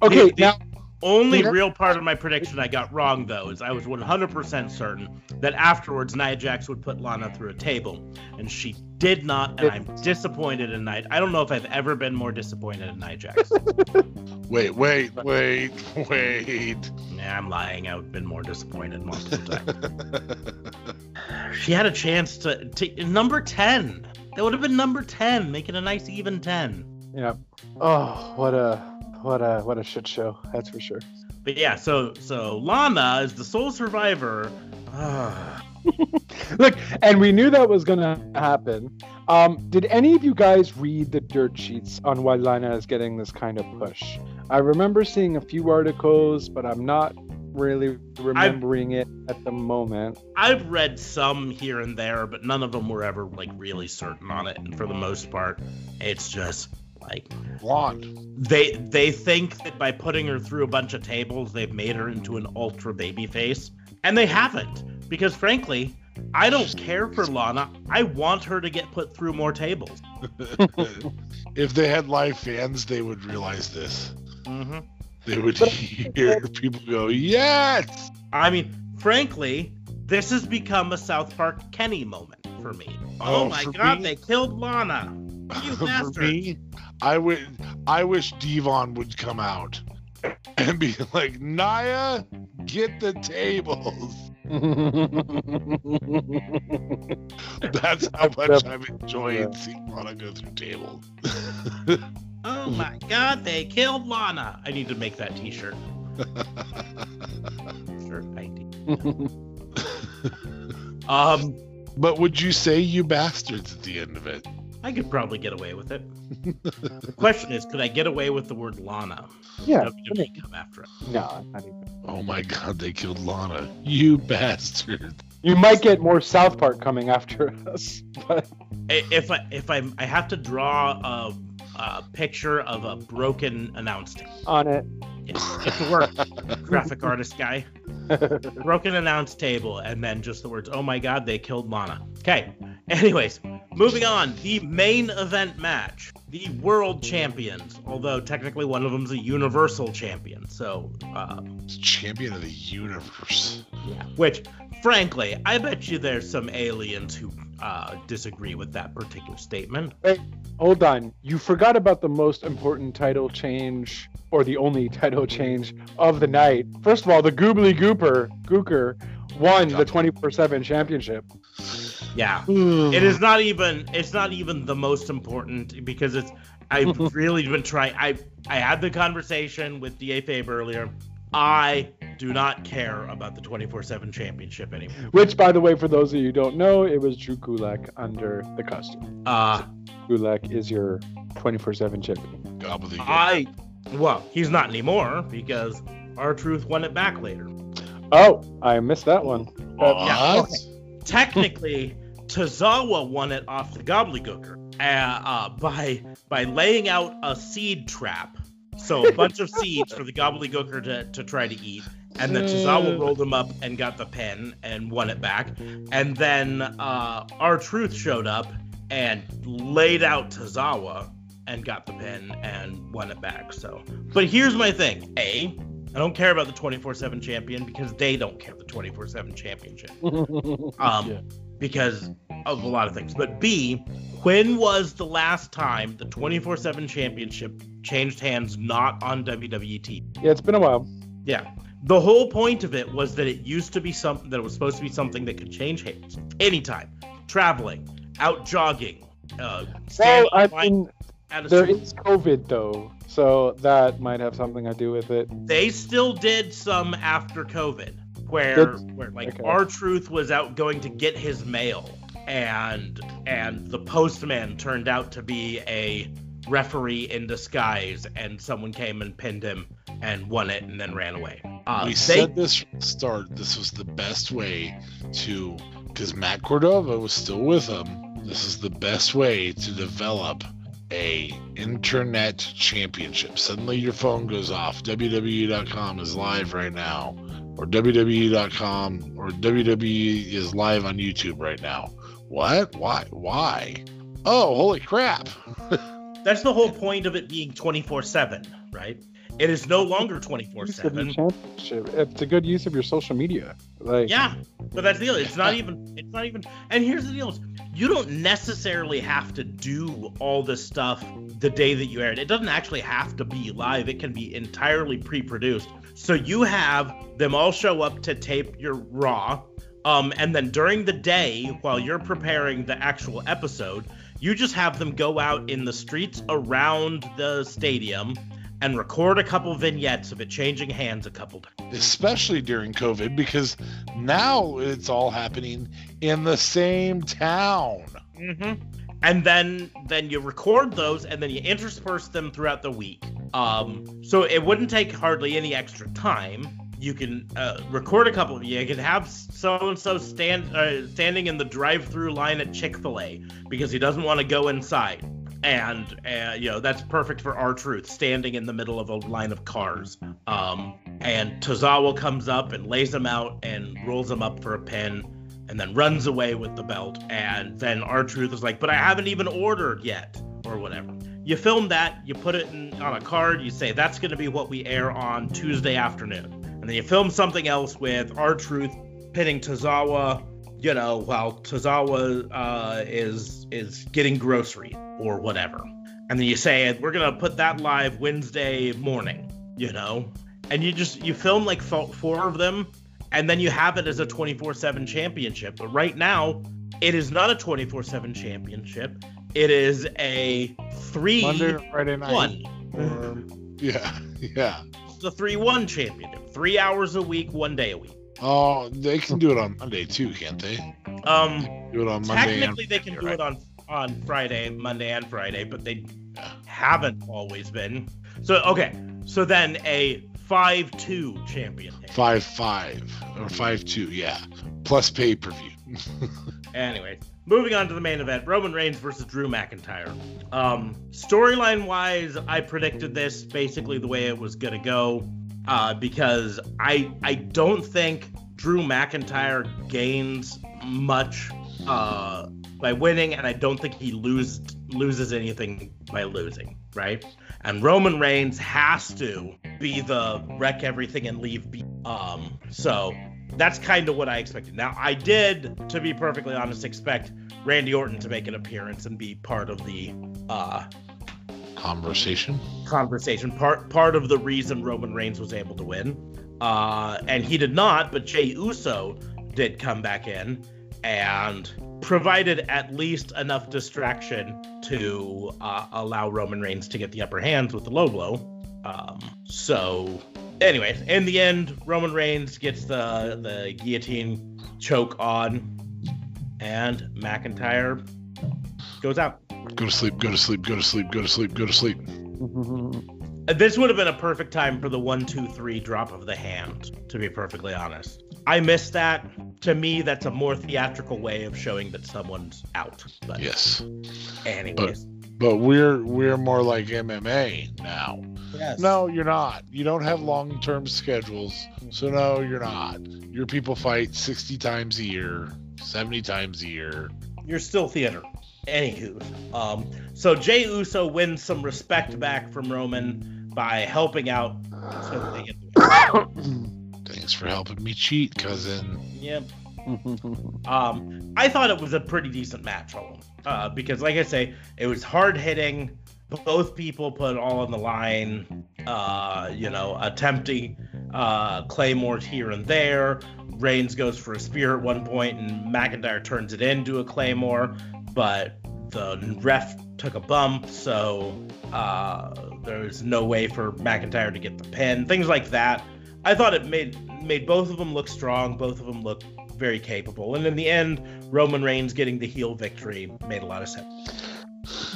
Okay, the now Only Yeah. real part of my prediction I got wrong though is I was 100% certain that afterwards Nia Jax would put Lana through a table, and she did not, and I'm disappointed in Nia. I don't know if I've ever been more disappointed in Nia Jax. Wait, wait, wait, wait. nah, I'm lying. I've been more disappointed multiple times. She had a chance to, to number 10. That would have been number 10, making a nice even 10. yeah. Oh, what a what a what a shit show. That's for sure. But yeah, so so Lana is the sole survivor. Look, and we knew that was gonna happen. Um, did any of you guys read the dirt sheets on why Lana is getting this kind of push? I remember seeing a few articles, but I'm not really remembering it at the moment. I've read some here and there, but none of them were ever like really certain on it. And for the most part, it's just like Blonde. they they think that by putting her through a bunch of tables, they've made her into an ultra baby face, and they haven't. Because frankly, I don't care for Lana. I want her to get put through more tables. if they had live fans, they would realize this. hmm They would hear people go, "Yes!" I mean, frankly, this has become a South Park Kenny moment for me. Oh, Oh, my god, me? they killed Lana. You bastard. me, I would. I wish D-Von would come out and be like, "Nia, get the tables." That's how much I've enjoyed seeing Lana go through tables. Oh my god, they killed Lana. I need to make that t-shirt. Shirt idea. Um, but would you say you bastards at the end of it? I could probably get away with it. the question is, could I get away with the word Lana? yeah. WWE come after it. No, not even. Oh my god, they killed Lana. You bastard. You might get more South Park coming after us, but If I if I I have to draw a, a picture of a broken announce table. on it. Yeah, it's a work. Graphic artist guy. broken announce table and then just the words oh my god they killed lana okay anyways Moving on, the main event match. The world champions, although technically one of them's a universal champion. So, uh, Champion of the universe. yeah. Which, frankly, I bet you there's some aliens who uh, disagree with that particular statement. Hold on. You forgot about the most important title change, or the only title change of the night. First of all, the Goobly Gooper, Gooker, won the 24 7 championship. Yeah. It is not even. It's not even the most important because it's. I've really been trying. I I had the conversation with Da Fabe earlier. I do not care about the 24/7 championship anymore. Which, by the way, for those of you who don't know, it was Drew Gulak under the costume. Uh, Gulak is your 24 7 champion. Gobbledygook. I. Well, he's not anymore because R-Truth won it back later. Oh, I missed that one. Uh, yeah, What? Technically, Tozawa won it off the Gobbledygooker uh, uh, by by laying out a seed trap. So a bunch of seeds for the Gobbledygooker to, to try to eat. And then Tozawa rolled him up and got the pen and won it back. And then uh, R-Truth showed up and laid out Tozawa and got the pen and won it back. So, but here's my thing: A, I don't care about the 24/7 champion because they don't care the 24/7 championship. Um, Yeah. Because of a lot of things. But B, when was the last time the 24/7 championship changed hands not on WWE TV? Yeah, it's been a while. Yeah. The whole point of it was that it used to be something that it was supposed to be something that could change hands anytime, traveling, out jogging, uh, Well, I in line mean, at a there super- is COVID though, so that might have something to do with it. they still did some after COVID, where That's- where like okay. R-Truth was out going to get his mail, and and the postman turned out to be a referee in disguise, and someone came and pinned him and won it, and then ran away. Uh, we they said this from the start. This was the best way to, because Matt Cordova was still with him. This is the best way to develop a internet championship. Suddenly your phone goes off. WWE.com is live right now, or WWE.com, or WWE is live on YouTube right now. What? Why? Why? Oh, holy crap! that's the whole point of it being 24 7 right it is no longer 24 Use of your 7. It's a good use of your social media. Like, Yeah, but that's the deal. It's not even. It's not even. And here's the deal: you don't necessarily have to do all this stuff the day that you air it. It doesn't actually have to be live. It can be entirely pre-produced. So you have them all show up to tape your raw, um, and then during the day, while you're preparing the actual episode, you just have them go out in the streets around the stadium and record a couple vignettes of it changing hands a couple times. especially during COVID, because now it's all happening in the same town. Mm-hmm. And then then you record those and then you intersperse them throughout the week. Um, so it wouldn't take hardly any extra time. You can uh, record a couple of you. Can have so and so stand uh, standing in the drive-through line at Chick Fil A because he doesn't want to go inside, and uh, you know that's perfect for R-Truth, standing in the middle of a line of cars. Um, and Tozawa comes up and lays him out and rolls him up for a pin and then runs away with the belt. And then R-Truth is like, but I haven't even ordered yet, or whatever. You film that, you put it in, on a card, you say that's going to be what we air on Tuesday afternoon, and then you film something else with R-Truth pinning Tozawa, you know, while Tozawa uh, is is getting grocery or whatever, and then you say we're gonna put that live Wednesday morning, you know, and you just you film like fo- four of them and then you have it as a 24/7 championship. But right now, it is not a 24/7 championship. It is a three Monday, Friday night. one. Or, Yeah, yeah. It's a three one championship. Three hours a week, one day a week. Oh, they can do it on Monday too, can't they? Um, Do it on Monday. technically and they can do Friday, it on on Friday, Monday, and Friday, but they Yeah. haven't always been. So okay, so then a five two champion. Five five or five two, yeah. Plus pay per view. Anyway, moving on to the main event Roman Reigns versus Drew McIntyre. Um, Storyline wise, I predicted this basically the way it was going to go uh, because I, I don't think Drew McIntyre gains much uh, by winning, and I don't think he lose, loses anything by losing, right? And Roman Reigns has to be the wreck everything and leave. Be- um, so that's kind of what I expected. Now, I did, to be perfectly honest, expect Randy Orton to make an appearance and be part of the uh, Conversation. conversation. Part part of the reason Roman Reigns was able to win, uh, and he did not. But Jey Uso did come back in and provided at least enough distraction to uh, allow Roman Reigns to get the upper hands with the low blow. Um, so, anyways, in the end, Roman Reigns gets the the guillotine choke on, and McIntyre goes out. Go to sleep. Go to sleep. Go to sleep. Go to sleep. Go to sleep. Uh, This would have been a perfect time for the one, two, three drop of the hand, to be perfectly honest. I missed that. To me, that's a more theatrical way of showing that someone's out. But Yes. anyways. But we're we're more like MMA now. yes. No, you're not. You don't have long term schedules. So no, you're not. Your people fight 60 times a year, 70 times a year. You're still theater. Anywho. Um, so Jey Uso wins some respect back from Roman by helping out so they get the. Thanks for helping me cheat, cousin. Yep. Um, I thought it was a pretty decent match, Owen, uh, because, like I say, it was hard hitting. Both people put all on the line. Uh, you know, attempting uh, claymores here and there. Reigns goes for a spear at one point, and McIntyre turns it into a claymore, but the ref took a bump, so uh, there's no way for McIntyre to get the pin. Things like that. I thought it made made both of them look strong. Both of them look very capable. And in the end, Roman Reigns getting the heel victory made a lot of sense.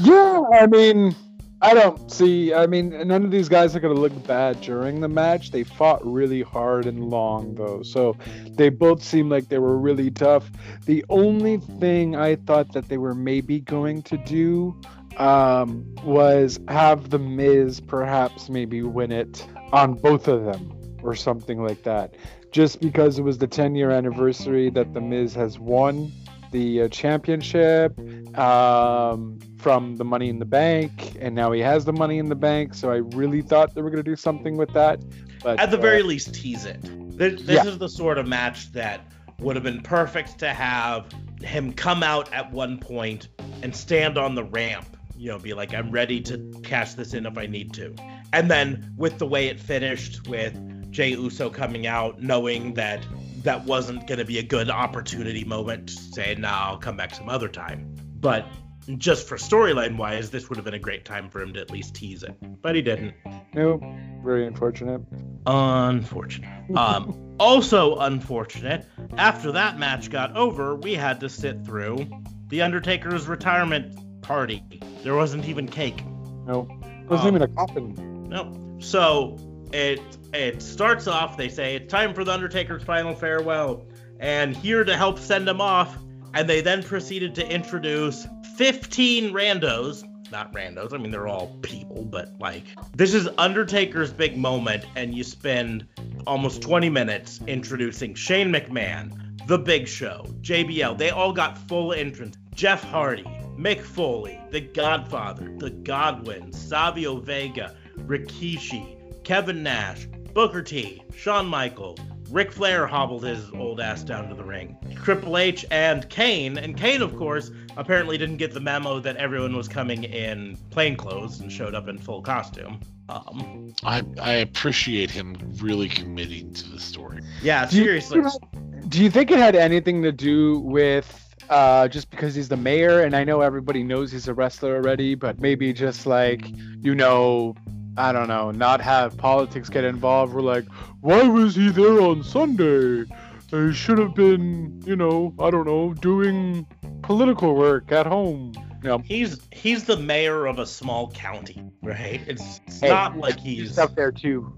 Yeah, I mean, I don't see. I mean, none of these guys are going to look bad during the match. They fought really hard and long, though. So they both seem like they were really tough. The only thing I thought that they were maybe going to do um, was have The Miz perhaps maybe win it on both of them or something like that. Just because it was the 10 year anniversary that The Miz has won the uh, championship um, from the Money in the Bank, and now he has the Money in the Bank. So I really thought they were going to do something with that. But At the uh, very least, tease it. This, this Yeah. is the sort of match that would have been perfect to have him come out at one point and stand on the ramp. You know, be like, I'm ready to cash this in if I need to. And then with the way it finished, with Jey Uso coming out, knowing that that wasn't going to be a good opportunity moment to say, nah, I'll come back some other time. But just for storyline wise, this would have been a great time for him to at least tease it. But he didn't. Nope. Very unfortunate. Unfortunate. Um, also unfortunate. After that match got over, we had to sit through the Undertaker's retirement party. There wasn't even cake. No. Nope. Wasn't Um, even a coffin. No. So it it starts off. They say it's time for the Undertaker's final farewell, and here to help send him off. And they then proceeded to introduce 15 randos. Not randos. I mean, they're all people, but like this is Undertaker's big moment, and you spend almost 20 minutes introducing Shane McMahon, The Big Show, JBL. They all got full entrance. Jeff Hardy, Mick Foley, The Godfather, The Godwin, Savio Vega, Rikishi, Kevin Nash, Booker T, Shawn Michaels, Ric Flair hobbled his old ass down to the ring. Triple H and Kane, and Kane, of course, apparently didn't get the memo that everyone was coming in plain clothes and showed up in full costume. Um, I I appreciate him really committing to the story. yeah, Do you- seriously. Do you think it had anything to do with uh, just because he's the mayor? And I know everybody knows he's a wrestler already, but maybe just like, you know, I don't know, not have politics get involved. We're like, why was he there on Sunday? He should have been, you know, I don't know, doing political work at home. Know, He's he's the mayor of a small county, right? It's, it's Hey, not like he's up there too.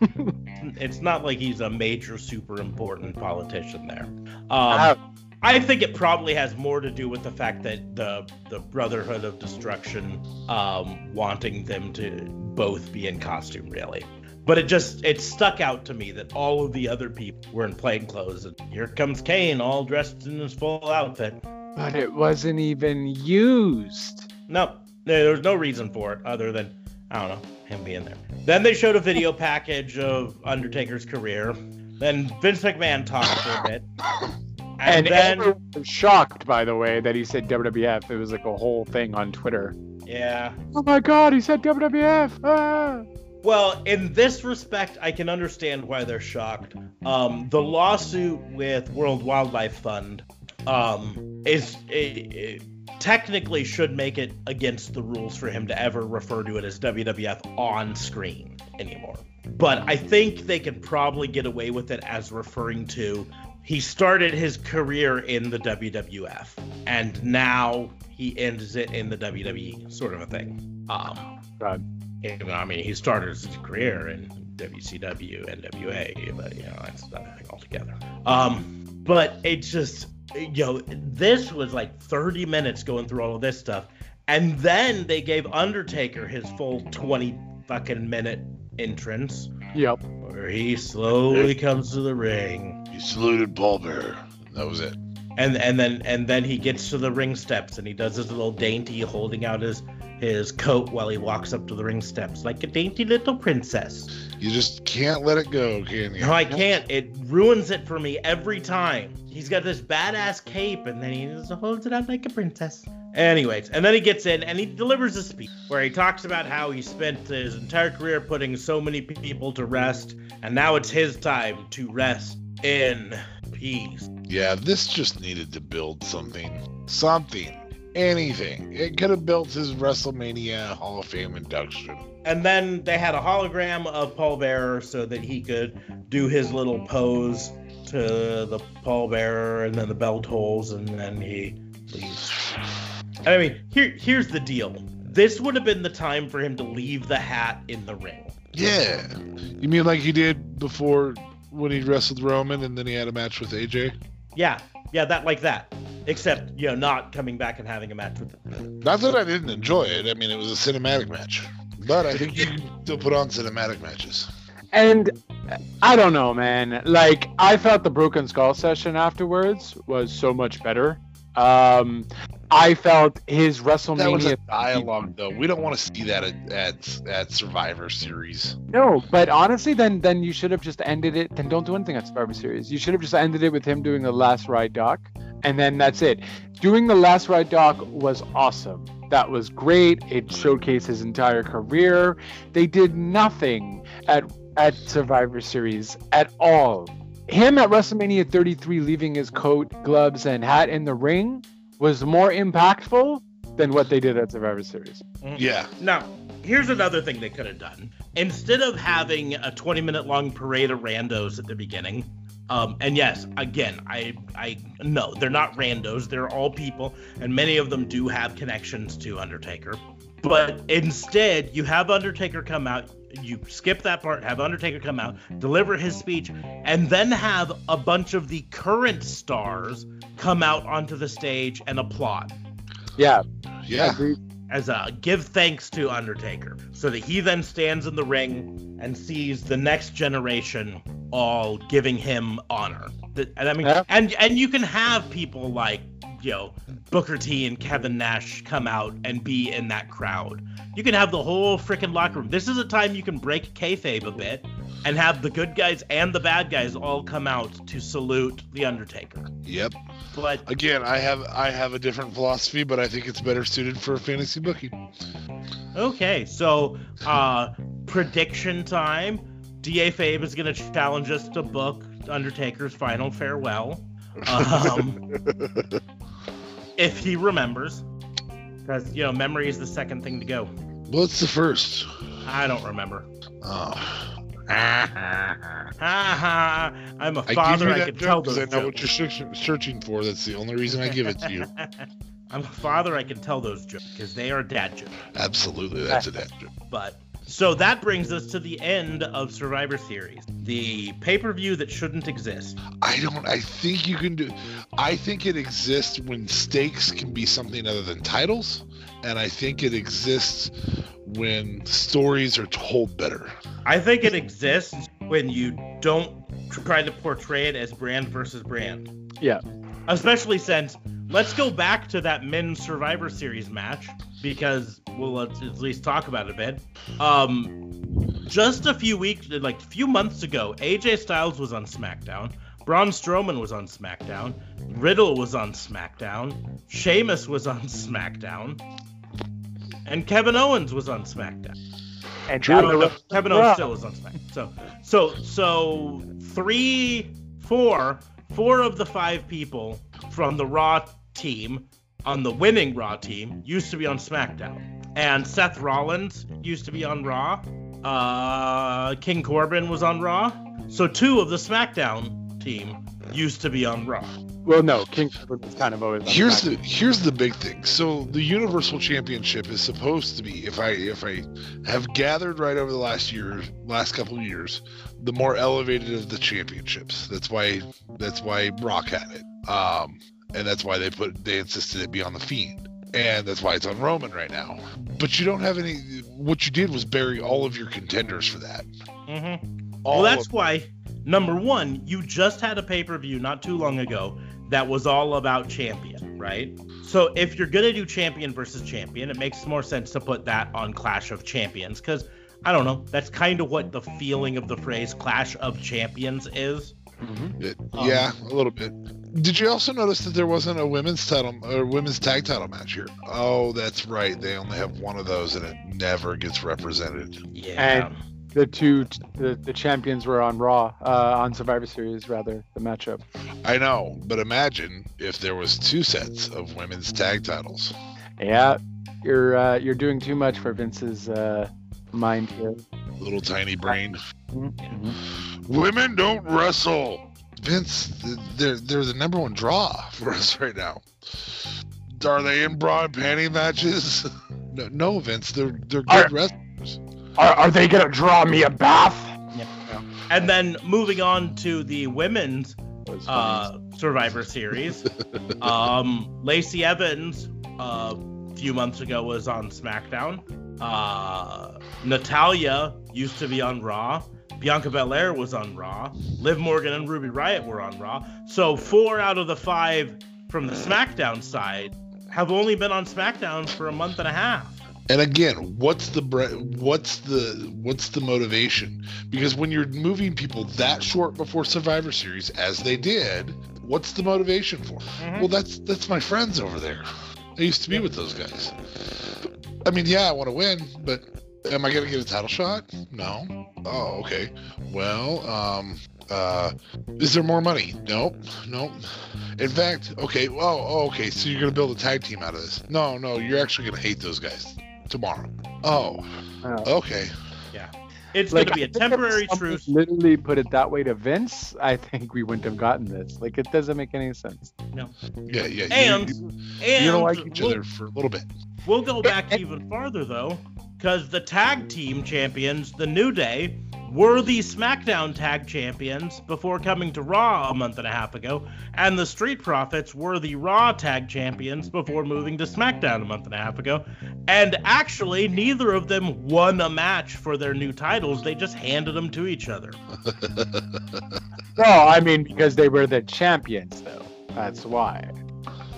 it's not like he's a major super important politician there. Um, I think it probably has more to do with the fact that the the Brotherhood of Destruction um, wanting them to both be in costume, really. But it just it stuck out to me that all of the other people were in plain clothes, and here comes Kane, all dressed in his full outfit. But it wasn't even used. No, there was no reason for it other than I don't know him being there. Then they showed a video package of Undertaker's career. Then Vince McMahon talked for a bit. And, And, then was shocked, by the way, that he said WWF. It was like a whole thing on Twitter. yeah. Oh my God, he said WWF. Ah. Well, in this respect, I can understand why they're shocked. Um, the lawsuit with World Wildlife Fund um, is it, it technically should make it against the rules for him to ever refer to it as WWF on screen anymore. But I think they could probably get away with it as referring to he started his career in the WWF and now he ends it in the WWE, sort of a thing. Um, God. even- I mean, he started his career in WCW, NWA, but you know that's another thing altogether. Um, but it just, you know, this was like 30 minutes going through all of this stuff, and then they gave Undertaker his full 20 fucking minute entrance, Yep. where he slowly comes to the ring, He saluted Paul Bearer. That was it. and and then and then he gets to the ring steps and he does his little dainty holding out his his coat while he walks up to the ring steps like a dainty little princess. You just can't let it go, can you? No, I can't. It ruins it for me every time. He's got this badass cape and then he just holds it out like a princess. Anyways, and then he gets in and he delivers a speech where he talks about how he spent his entire career putting so many people to rest, and now it's his time to rest in peace. Yeah, this just needed to build something. Something. Anything. It could have built his WrestleMania Hall of Fame induction. And then they had a hologram of Paul Bearer so that he could do his little pose to the Paul Bearer and then the bell tolls and then he leaves. And I mean, here here's the deal. This would have been the time for him to leave the hat in the ring. Yeah. You mean like he did before when he wrestled Roman and then he had a match with AJ? Yeah, yeah, that like that. Except, you know, not coming back and having a match with him. Not that I didn't enjoy it. I mean, it was a cinematic match. But I think you can still put on cinematic matches. And I don't know, man. Like I felt the Broken Skull session afterwards was so much better. Um, I felt his WrestleMania. That was a dialogue, though. We don't want to see that at, at, at Survivor Series. No, but honestly, then then you should have just ended it. Then don't do anything at Survivor Series. You should have just ended it with him doing the last ride doc, and then that's it. Doing the last ride doc was awesome. That was great. It showcased his entire career. They did nothing at at Survivor Series at all. Him at WrestleMania 33 leaving his coat, gloves, and hat in the ring was more impactful than what they did at Survivor Series. Yeah. Now, here's another thing they could have done. Instead of having a 20 minute long parade of randos at the beginning, um, and yes, again, I I no, they're not randos. They're all people, and many of them do have connections to Undertaker. But instead, you have Undertaker come out. You skip that part, have Undertaker come out, deliver his speech, and then have a bunch of the current stars come out onto the stage and applaud Yeah, Yeah. as a give thanks to Undertaker, so that he then stands in the ring and sees the next generation all giving him honor. And I mean, Yeah. and and you can have people like you know Booker T and Kevin Nash come out and be in that crowd. You can have the whole freaking locker room. This is a time you can break kayfabe a bit and have the good guys and the bad guys all come out to salute the Undertaker. Yep. But Again, I have I have a different philosophy, but I think it's better suited for fantasy booking. Okay, so uh prediction time. DA Fabe is gonna challenge us to book Undertaker's final farewell. Um, if he remembers. Because you know, memory is the second thing to go. What's the first? I don't remember. Oh, Ha ha! I'm a father. you I, can tell those I know what you're searching, searching for. That's the only reason I give it to you. I'm a father. I can tell those jokes because they are dad jokes. Absolutely, that's a dad joke. But so that brings us to the end of Survivor Series, the pay-per-view that shouldn't exist. I don't. I think you can do. I think it exists when stakes can be something other than titles, and I think it exists when stories are told better. I think it exists when you don't try to portray it as brand versus brand. Yeah. Especially since let's go back to that men's Survivor Series match because we'll let's at least talk about it a bit. Um, just a few weeks, like a few months ago, AJ Styles was on SmackDown. Braun Strowman was on SmackDown. Riddle was on SmackDown. Sheamus was on SmackDown. And Kevin Owens was on SmackDown. And Kevin Owens still is on SmackDown. So, so, so three, four, four of the five people from the Raw team on the winning Raw team used to be on SmackDown, and Seth Rollins used to be on Raw. Uh, King Corbin was on Raw. So two of the SmackDown team used to be on Raw. well, no, King Corbin was kind of always. on Here's SmackDown. the here's the big thing. So the Universal Championship is supposed to be, if I if I have gathered right over the last year, last couple of years, the more elevated of the championships. That's why that's why Rock had it, um, and that's why they put they insisted it be on the Fiend, and that's why it's on Roman right now. But you don't have any. What you did was bury all of your contenders for that. Mm-hmm. Well, that's why, number one, you just had a pay per view not too long ago that was all about champion, right? So if you're going to do champion versus champion, it makes more sense to put that on Clash of Champions because, I don't know, that's kind of what the feeling of the phrase Clash of Champions is. Mhm. It- Um, yeah, a little bit. Did you also notice that there wasn't a women's title or women's tag title match here? Oh, that's right. They only have one of those, and it never gets represented. Yeah. And- The two, the, the champions were on Raw, uh, on Survivor Series rather, the matchup. I know, but imagine if there was two sets of women's tag titles. Yeah, you're uh, you're doing too much for Vince's uh, mind here. Little tiny brain. Mhm. Women don't wrestle. Vince, they're they're the number one draw for us right now. Are they in bra and panty matches? No, no Vince, they're they're Are- good wrestlers. Are, are they gonna draw me a bath? And then moving on to the women's uh, Survivor Series. um, Lacey Evans uh, a few months ago was on SmackDown. Uh, Natalya used to be on Raw. Bianca Belair was on Raw. Liv Morgan and Ruby Riott were on Raw. So four out of the five from the SmackDown side have only been on SmackDown for a month and a half. And again, what's the bre- what's the what's the motivation? Because when you're moving people that short before Survivor Series, as they did, what's the motivation for? Mhm. Well, that's that's my friends over there. I used to be with those guys. I mean, yeah, I want to win, but am I gonna get a title shot? No. Oh, okay. Well, um, uh, is there more money? Nope. Nope. In fact, okay. Well, oh, okay. So you're gonna build a tag team out of this? No, no. You're actually gonna hate those guys tomorrow. Oh, Oh. okay. It's Like, going to be I a think if temporary truce. Literally put it that way to Vince, I think we wouldn't have gotten this. Like, it doesn't make any sense. No. Yeah, yeah. And you, and you're gonna like each we'll- other for a little bit. We'll go back even farther though, because the tag team champions, the New Day, were the SmackDown tag champions before coming to Raw a month and a half ago, and the Street Profits were the Raw tag champions before moving to SmackDown a month and a half ago. And actually, neither of them won a match for their new titles, they just handed them to each other. No, I mean because they were the champions, though. That's why.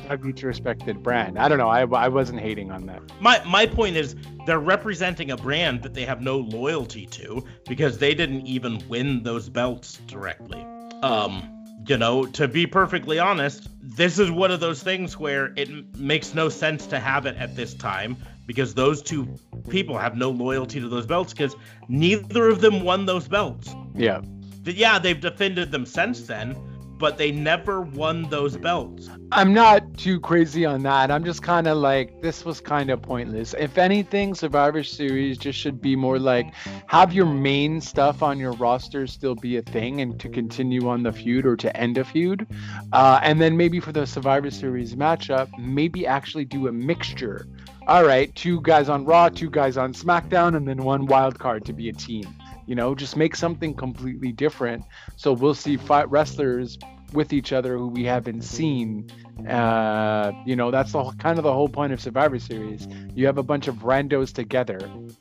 Have each respected brand. I don't know. I, I wasn't hating on that. My my point is they're representing a brand that they have no loyalty to because they didn't even win those belts directly. Um, you know, to be perfectly honest, this is one of those things where it m- makes no sense to have it at this time because those two people have no loyalty to those belts because neither of them won those belts. Yeah. Yeah, they've defended them since then, but they never won those belts. I'm not too crazy on that. I'm just kind of like, this was kind of pointless. If anything, Survivor Series just should be more like have your main stuff on your roster still be a thing and to continue on the feud or to end a feud. Uh, and then maybe for the Survivor Series matchup, maybe actually do a mixture. All right, two guys on Raw, two guys on SmackDown, and then one wild card to be a team. You know, just make something completely different. So we'll see fight wrestlers with each other who we haven't seen. Uh, you know, that's the whole, kind of the whole point of Survivor Series. You have a bunch of randos together,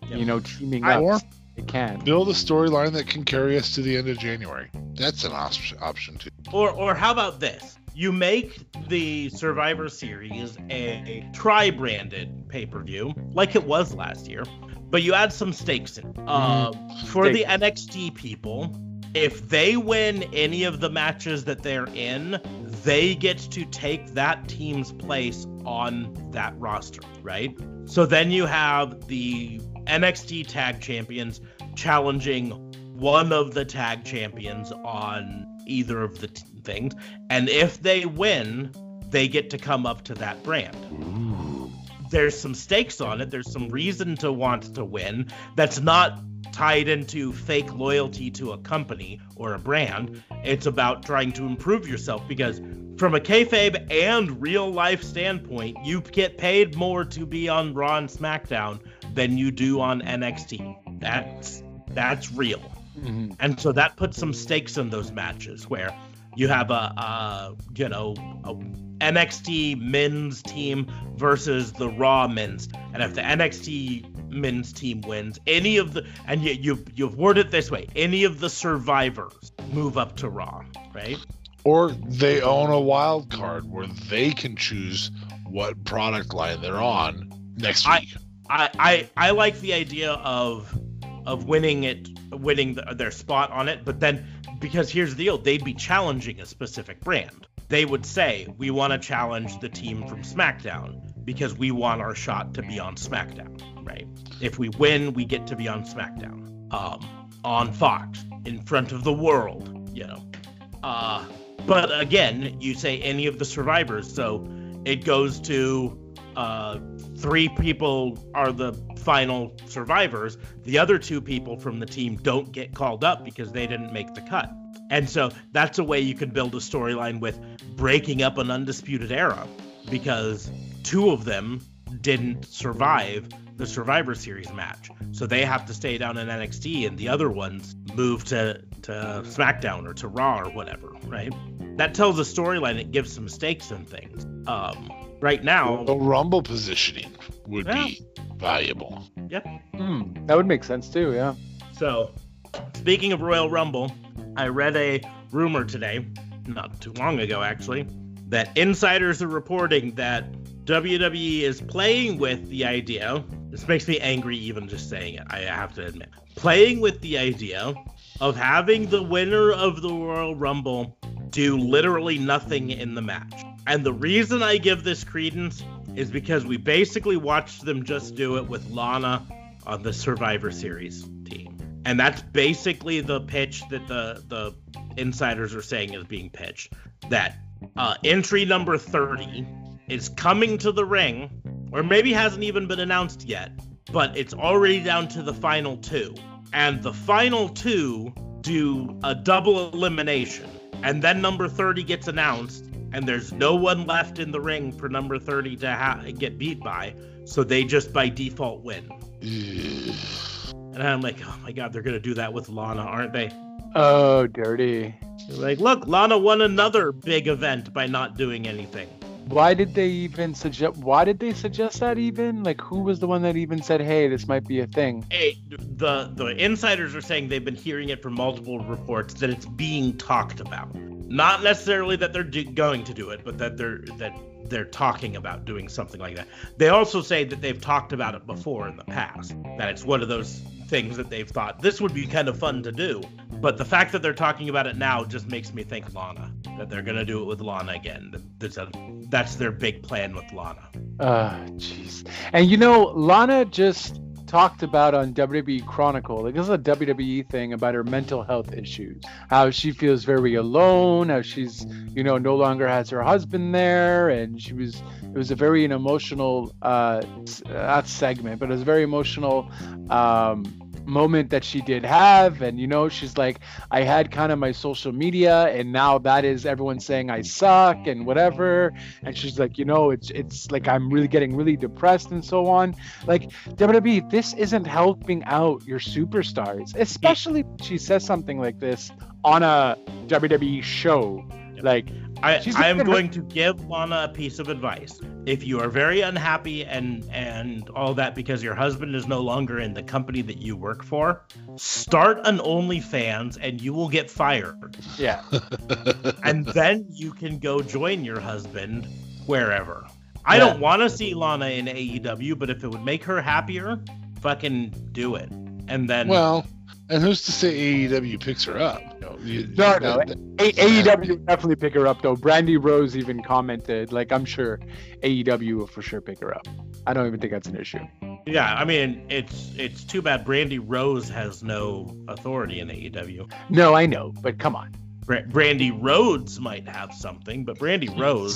you know, teaming I- up. Or They can. build a storyline that can carry us to the end of January. That's an option option too. Or or how about this? you make the Survivor Series a tri-branded pay-per-view, like it was last year, but you add some stakes in. Uh, for the NXT people, if they win any of the matches that they're in, they get to take that team's place on that roster, right? So then you have the NXT tag champions challenging one of the tag champions on either of the t- things. And if they win, they get to come up to that brand. There's some stakes on it. There's some reason to want to win that's not tied into fake loyalty to a company or a brand. It's about trying to improve yourself because, from a kayfabe and real life standpoint, you get paid more to be on Raw and SmackDown than you do on NXT. That's that's real. Mhm. And so that puts some stakes in those matches where you have a, a you know, a NXT men's team versus the Raw men's. And if the mm. NXT men's team wins, any of the and you you you've worded it this way, any of the survivors move up to Raw, right? Or they own a wild card where they can choose what product line they're on next I- week. I, I I like the idea of of winning it, winning the, their spot on it, but then because here's the deal, they'd be challenging a specific brand. They would say, "We want to challenge the team from SmackDown because we want our shot to be on SmackDown." Right? If we win, we get to be on SmackDown, um, on Fox, in front of the world. You know. Uh, but again, you say any of the survivors, so it goes to uh, three people are the final survivors. The other two people from the team don't get called up because they didn't make the cut. And so that's a way you can build a storyline with breaking up an undisputed era because two of them didn't survive the Survivor Series match. So they have to stay down in NXT and the other ones move to, to SmackDown or to Raw or whatever, right? That tells a storyline, it gives some stakes and things. Um, right now, The Rumble positioning would Yeah. be valuable. Hmm, that would make sense too. Yeah. So, speaking of Royal Rumble, I read a rumor today, not too long ago actually, that insiders are reporting that WWE is playing with the idea. This makes me angry even just saying it, I have to admit. Playing with the idea of having the winner of the Royal Rumble do literally nothing in the match. And the reason I give this credence is because we basically watched them just do it with Lana on the Survivor Series team. And that's basically the pitch that the the insiders are saying is being pitched. That uh, entry number 30 is coming to the ring, or maybe hasn't even been announced yet, but it's already down to the final two. And the final two do a double elimination. And then number 30 gets announced, and there's no one left in the ring for number 30 to ha- get beat by. So they just by default win. And I'm like, oh my god, they're gonna do that with Lana, aren't they? Oh, dirty. They're like, look, Lana won another big event by not doing anything. Why did they even suggest? Why did they suggest that even? Like, who was the one that even said, "Hey, this might be a thing"? Hey, the the insiders are saying they've been hearing it from multiple reports that it's being talked about. Not necessarily that they're do- going to do it, but that they're that they're talking about doing something like that. They also say that they've talked about it before in the past. That it's one of those things that they've thought this would be kind of fun to do. But the fact that they're talking about it now just makes me think Lana. That they're gonna do it with Lana again. That's, a, that's their big plan with Lana. Ah, jeez. And you know, Lana just talked about on WWE Chronicle, like this is a WWE thing about her mental health issues, how she feels very alone, how she's, you know, no longer has her husband there, and she was. It was a very an emotional, uh, not segment, but it was a very emotional um, moment that she did have, and you know, she's like, I had kind of my social media, and now that is everyone saying I suck and whatever and she's like, you know, it's it's like I'm really getting really depressed and so on. Like WWE, this isn't helping out your superstars, especially she says something like this on a WWE show. Like, I, She's I am looking- going to give Lana a piece of advice. If you are very unhappy and and all that because your husband is no longer in the company that you work for, start an OnlyFans and you will get fired. yeah, And then you can go join your husband wherever. I Yeah. don't want to see Lana in AEW, but if it would make her happier, fucking do it. And then well, and who's to say AEW picks her up? You know, you- No, no, that- that- A- AEW will definitely pick her up though. Brandy Rose even commented, like, I'm sure AEW will for sure pick her up. I don't even think that's an issue. yeah, I mean it's it's too bad Brandy Rose has no authority in AEW. No, I know, but come on, Bra- Brandi Rhodes might have something, but Brandy Rose,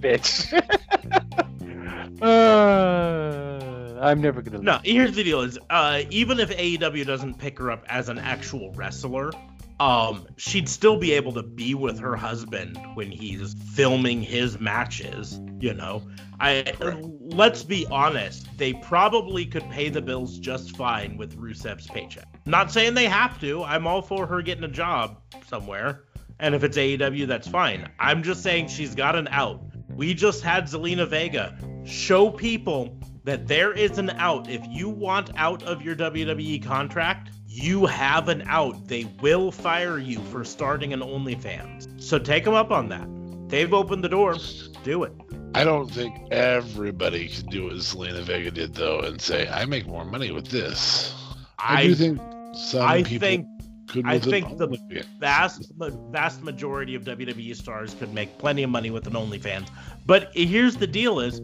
bitch. uh, I'm never gonna. no. Here's the deal: is uh, even if AEW doesn't pick her up as an actual wrestler, um, she'd still be able to be with her husband when he's filming his matches. You know, I let's be honest, they probably could pay the bills just fine with Rusev's paycheck. Not saying they have to. I'm all for her getting a job somewhere. And if it's AEW, that's fine. I'm just saying she's got an out. We just had Zelina Vega show people that there is an out. If you want out of your WWE contract, you have an out. They will fire you for starting an OnlyFans. So take them up on that. They've opened the door. Do it. I don't think everybody can do what Zelina Vega did though, and say I make more money with this. I, do think some I people think could. I think the OnlyFans. vast vast majority of WWE stars could make plenty of money with an OnlyFans. But here's the deal: is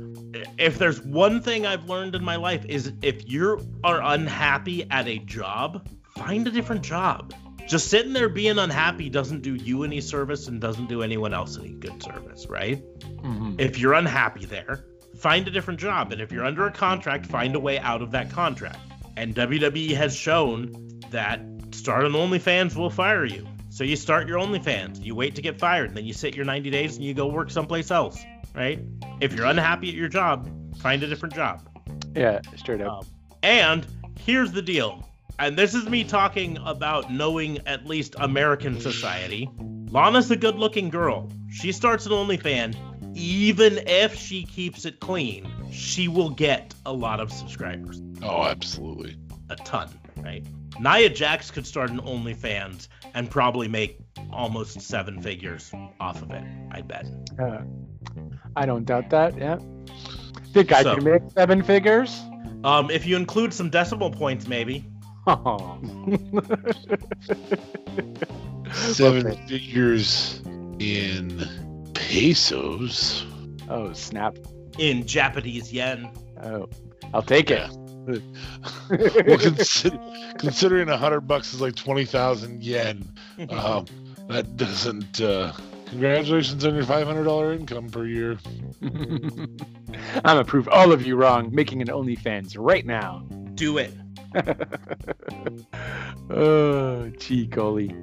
if there's one thing I've learned in my life is if you are unhappy at a job, find a different job. Just sitting there being unhappy doesn't do you any service and doesn't do anyone else any good service, right? Mhm. If you're unhappy there, find a different job. And if you're under a contract, find a way out of that contract. And WWE has shown that start an OnlyFans will fire you. So you start your OnlyFans, you wait to get fired, and then you sit your 90 days and you go work someplace else, right? If you're unhappy at your job, find a different job. Yeah, straight up. Um, and here's the deal. And this is me talking about knowing at least American society. Lana's a good looking girl. She starts an OnlyFans. Even if she keeps it clean, she will get a lot of subscribers. Oh, absolutely. A ton, right? Nia Jax could start an OnlyFans and probably make almost seven figures off of it, I bet. Uh, I don't doubt that. Yeah. Think I So- can make seven figures? Um, if you include some decimal points, maybe. Oh. Seven Okay. figures in pesos. oh, snap. In Japanese yen. Oh, I'll take it. Well, consider, considering a hundred bucks is like twenty thousand yen, um, that doesn't. Uh, congratulations on your five hundred dollar income per year. I'm gonna prove all of you wrong, making an OnlyFans right now. Do it. oh, gee, golly.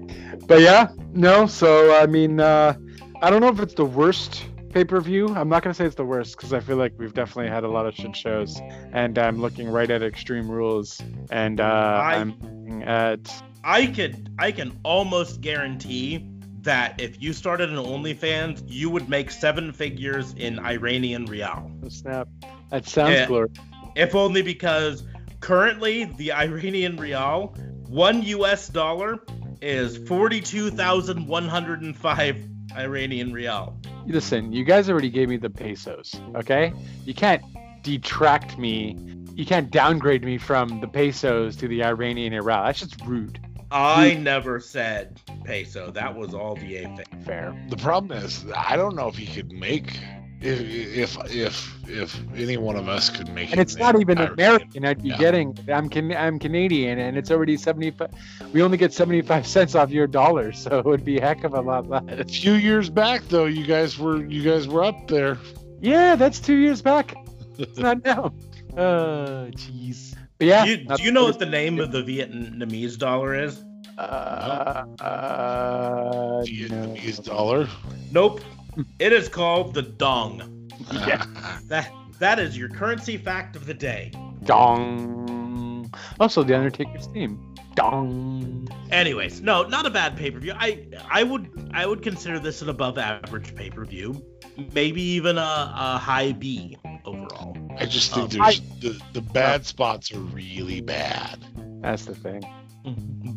But yeah, no. So I mean, uh, I don't know if it's the worst pay per view. I'm not gonna say it's the worst because I feel like we've definitely had a lot of shit shows, and I'm looking right at Extreme Rules, and uh, I- I'm looking at I could I can almost guarantee that if you started an OnlyFans, you would make seven figures in Iranian rial. oh, snap. That sounds Yeah. glorious. If only because currently the Iranian rial, one US dollar is 42,105 Iranian rial. Listen, you guys already gave me the pesos, okay? You can't detract me. You can't downgrade me from the pesos to the Iranian rial. That's just rude. I never said peso. That was all VA thing. Fair. The problem is, I don't know if he could make if if if if any one of us could make. And it it's not even Iranian. American. I'd be Yeah. getting. I'm can, I'm Canadian, and it's already 75. We only get 75 cents off your dollar, so it would be a heck of a lot A few years back, though, you guys were you guys were up there. Yeah, that's two years back. It's not now. Uh, jeez. But yeah. You- do you know what the name of the Vietnamese dollar is? Uh, uh, Vietnamese no. dollar. Nope. It is called the dong. Yeah. That that is your currency fact of the day. Dong. Dong. Also, The Undertaker's theme. Dong. Anyways, no, not a bad pay per view. I I would I would consider this an above average pay per view, maybe even a, a high B overall. I just think Um, there's the, the bad spots are really bad. That's the thing.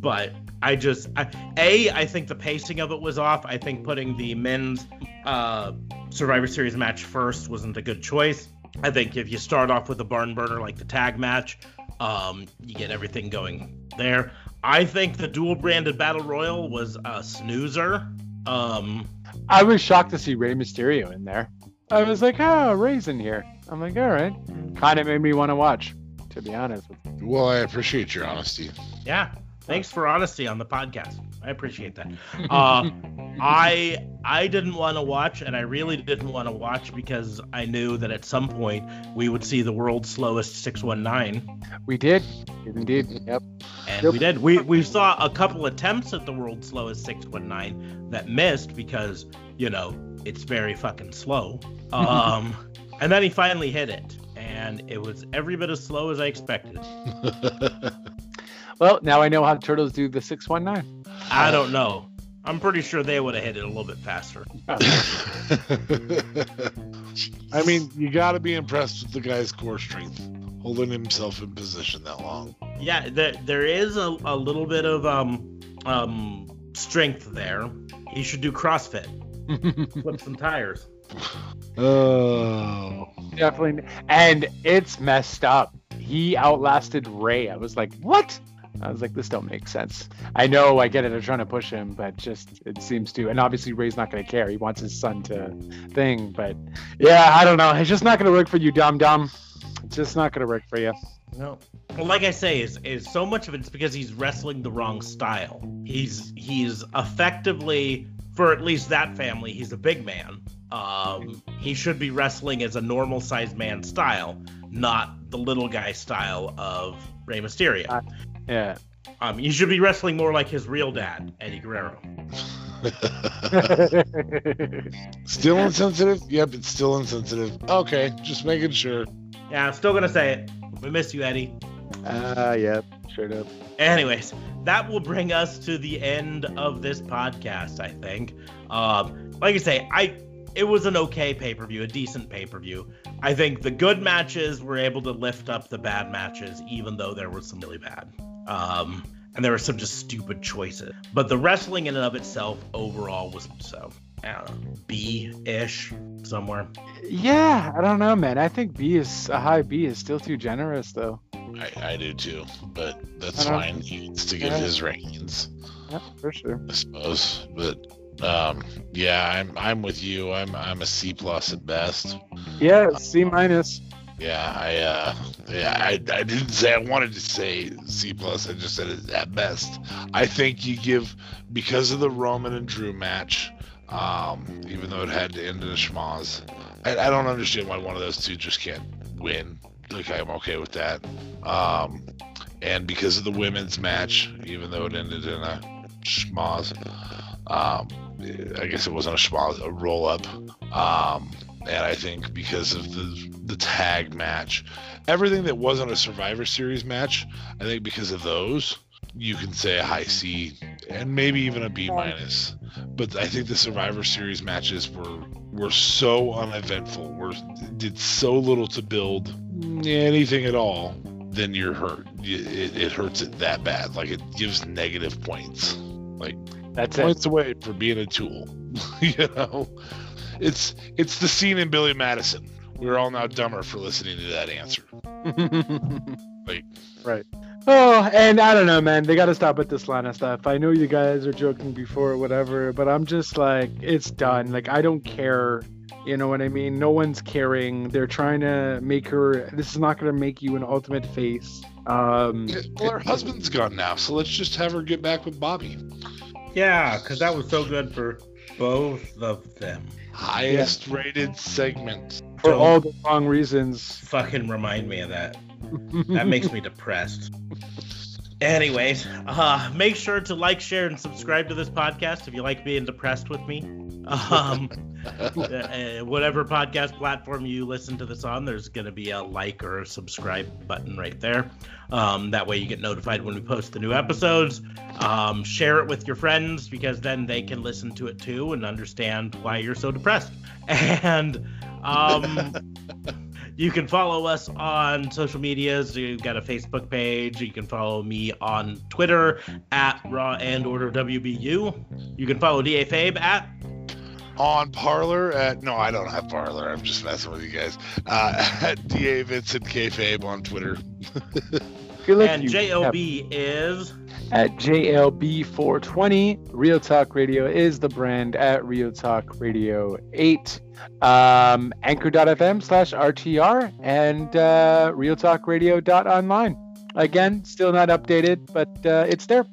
But I just I, a I think the pacing of it was off. I think putting the men's uh, Survivor Series match first wasn't a good choice. I think if you start off with a barn burner like the tag match, um, you get everything going there. I think the dual branded battle royal was a snoozer. Um, I was shocked to see Rey Mysterio in there. I was like, oh, Rey's in here. I'm like, all right. Kind of made me want to watch, to be honest. Well, I appreciate your honesty. yeah, thanks for honesty on the podcast. I appreciate that. Uh, I I didn't want to watch, and I really didn't want to watch because I knew that at some point we would see the world's slowest 619, We did. Indeed. Yep. and Yep. we did. We we saw a couple attempts at the world's slowest 619 that missed because you know it's very fucking slow. Um, and then he finally hit it, and it was every bit as slow as I expected. Well, now I know how turtles do the 619. I don't know. I'm pretty sure they would have hit it a little bit faster. I mean, you got to be impressed with the guy's core strength, holding himself in position that long. Yeah, there there is a, a little bit of um um strength there. He should do CrossFit, flip some tires. Oh, Definitely. And it's messed up. He outlasted Rey. I was like, what? I was like, this don't make sense. I know, I get it. They're trying to push him, but just it seems to. And obviously, Rey's not going to care. He wants his son to thing. But yeah, I don't know. It's just not going to work for you, dum dum. It's just not going to work for you. No. Well, like I say, is is so much of it's because he's wrestling the wrong style. He's he's effectively for at least that family, he's a big man. Um, he should be wrestling as a normal sized man style, not the little guy style of Rey Mysterio. Uh, Yeah. Um, you should be wrestling more like his real dad, Eddie Guerrero. still insensitive? Yep, it's still insensitive. Okay, just making sure. Yeah, I'm still gonna say it. We miss you, Eddie. Ah, yep. Sure do. Anyways, that will bring us to the end of this podcast. I think. Um, like I say, I it was an okay pay per view, a decent pay per view. I think the good matches were able to lift up the bad matches, even though there were some really bad. Um, and there were some just stupid choices. But the wrestling in and of itself, overall, was so I don't know, B ish somewhere. Yeah, I don't know, man. I think B is a high B is still too generous, though. I, I do too, but that's fine. He needs to give Yeah. his reigns, Yeah, for sure. I suppose. But um, yeah, I'm I'm with you. I'm I'm a C plus at best. Yeah, C minus. Yeah, I uh, yeah, I, I didn't say I wanted to say C plus. I just said it at best. I think you give because of the Roman and Drew match, um, even though it had to end in a schmoz. I, I don't understand why one of those two just can't win. Like I'm okay with that. Um, and because of the women's match, even though it ended in a schmoz, um, I guess it wasn't a schmoz, a roll up. Um, and I think because of the the tag match, everything that wasn't a Survivor Series match, I think because of those, you can say a high C and maybe even a B minus. But I think the Survivor Series matches were were so uneventful, were did so little to build anything at all. Then you're hurt. It, it hurts it that bad. Like it gives negative points. Like That's it. points away for being a tool. you know, it's it's the scene in Billy Madison. We're all now dumber for listening to that answer. Like- right. Oh, and I don't know, man. They got to stop with this line of stuff. I know you guys are joking before or whatever, but I'm just like, it's done. Like, I don't care. You know what I mean? No one's caring. They're trying to make her. This is not going to make you an ultimate face. Um, Well, her husband's gone now, so let's just have her get back with Bobby. Yeah, because that was so good for both of them. Highest rated segment. for Don't all the wrong reasons. fucking remind me of that. That makes me depressed. Anyways, uh, make sure to like, share, and subscribe to this podcast if you like being depressed with me. Um, uh, whatever podcast platform you listen to this on, there's going to be a like or a subscribe button right there. Um, that way you get notified when we post the new episodes. Um, share it with your friends because then they can listen to it too and understand why you're so depressed. And um, you can follow us on social medias. You've got a Facebook page. You can follow me on Twitter at Raw and Order WBU. You can follow DA Fabe at on Parler at no, I don't have Parler. I'm just messing with you guys. Uh, at Da Vincent Kayfabe on Twitter. and JLB is at JLB420. Real Talk Radio is the brand at Real Talk Radio 8. Um, anchor.fm slash RTR and uh, realtalkradio.online. Again, still not updated, but uh, it's there.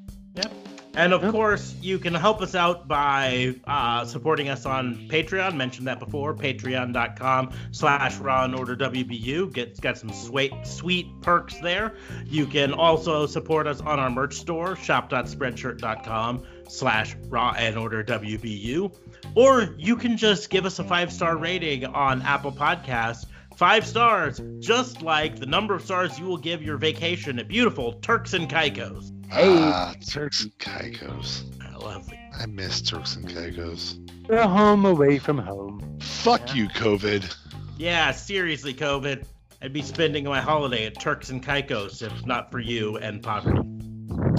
And of course, you can help us out by uh, supporting us on Patreon. Mentioned that before. Patreon.com slash Raw and Order WBU. Get got some sweet sweet perks there. You can also support us on our merch store, shop.spreadshirt.com slash Raw and Order WBU. Or you can just give us a five star rating on Apple Podcasts. Five stars, just like the number of stars you will give your vacation at beautiful Turks and Caicos. Hey, ah, Turks and Caicos. Lovely. I miss Turks and Caicos. They're home away from home. Fuck yeah. you, COVID. Yeah, seriously, COVID. I'd be spending my holiday at Turks and Caicos if not for you and poverty.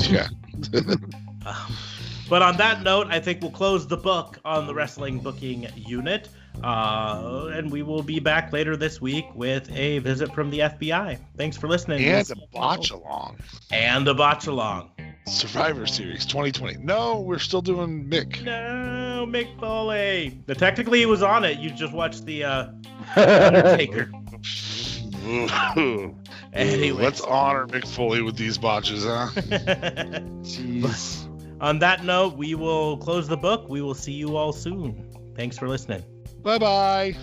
Yeah. um, but on that note, I think we'll close the book on the wrestling booking unit. Uh, and we will be back later this week with a visit from the FBI. Thanks for listening. And a botch along. And a botch along. Survivor Series 2020. No, we're still doing Mick. No, Mick Foley. But technically, he was on it. You just watched the uh, Undertaker. anyway, let's honor Mick Foley with these botches, huh? Jeez on that note, we will close the book. We will see you all soon. Thanks for listening. Bye bye.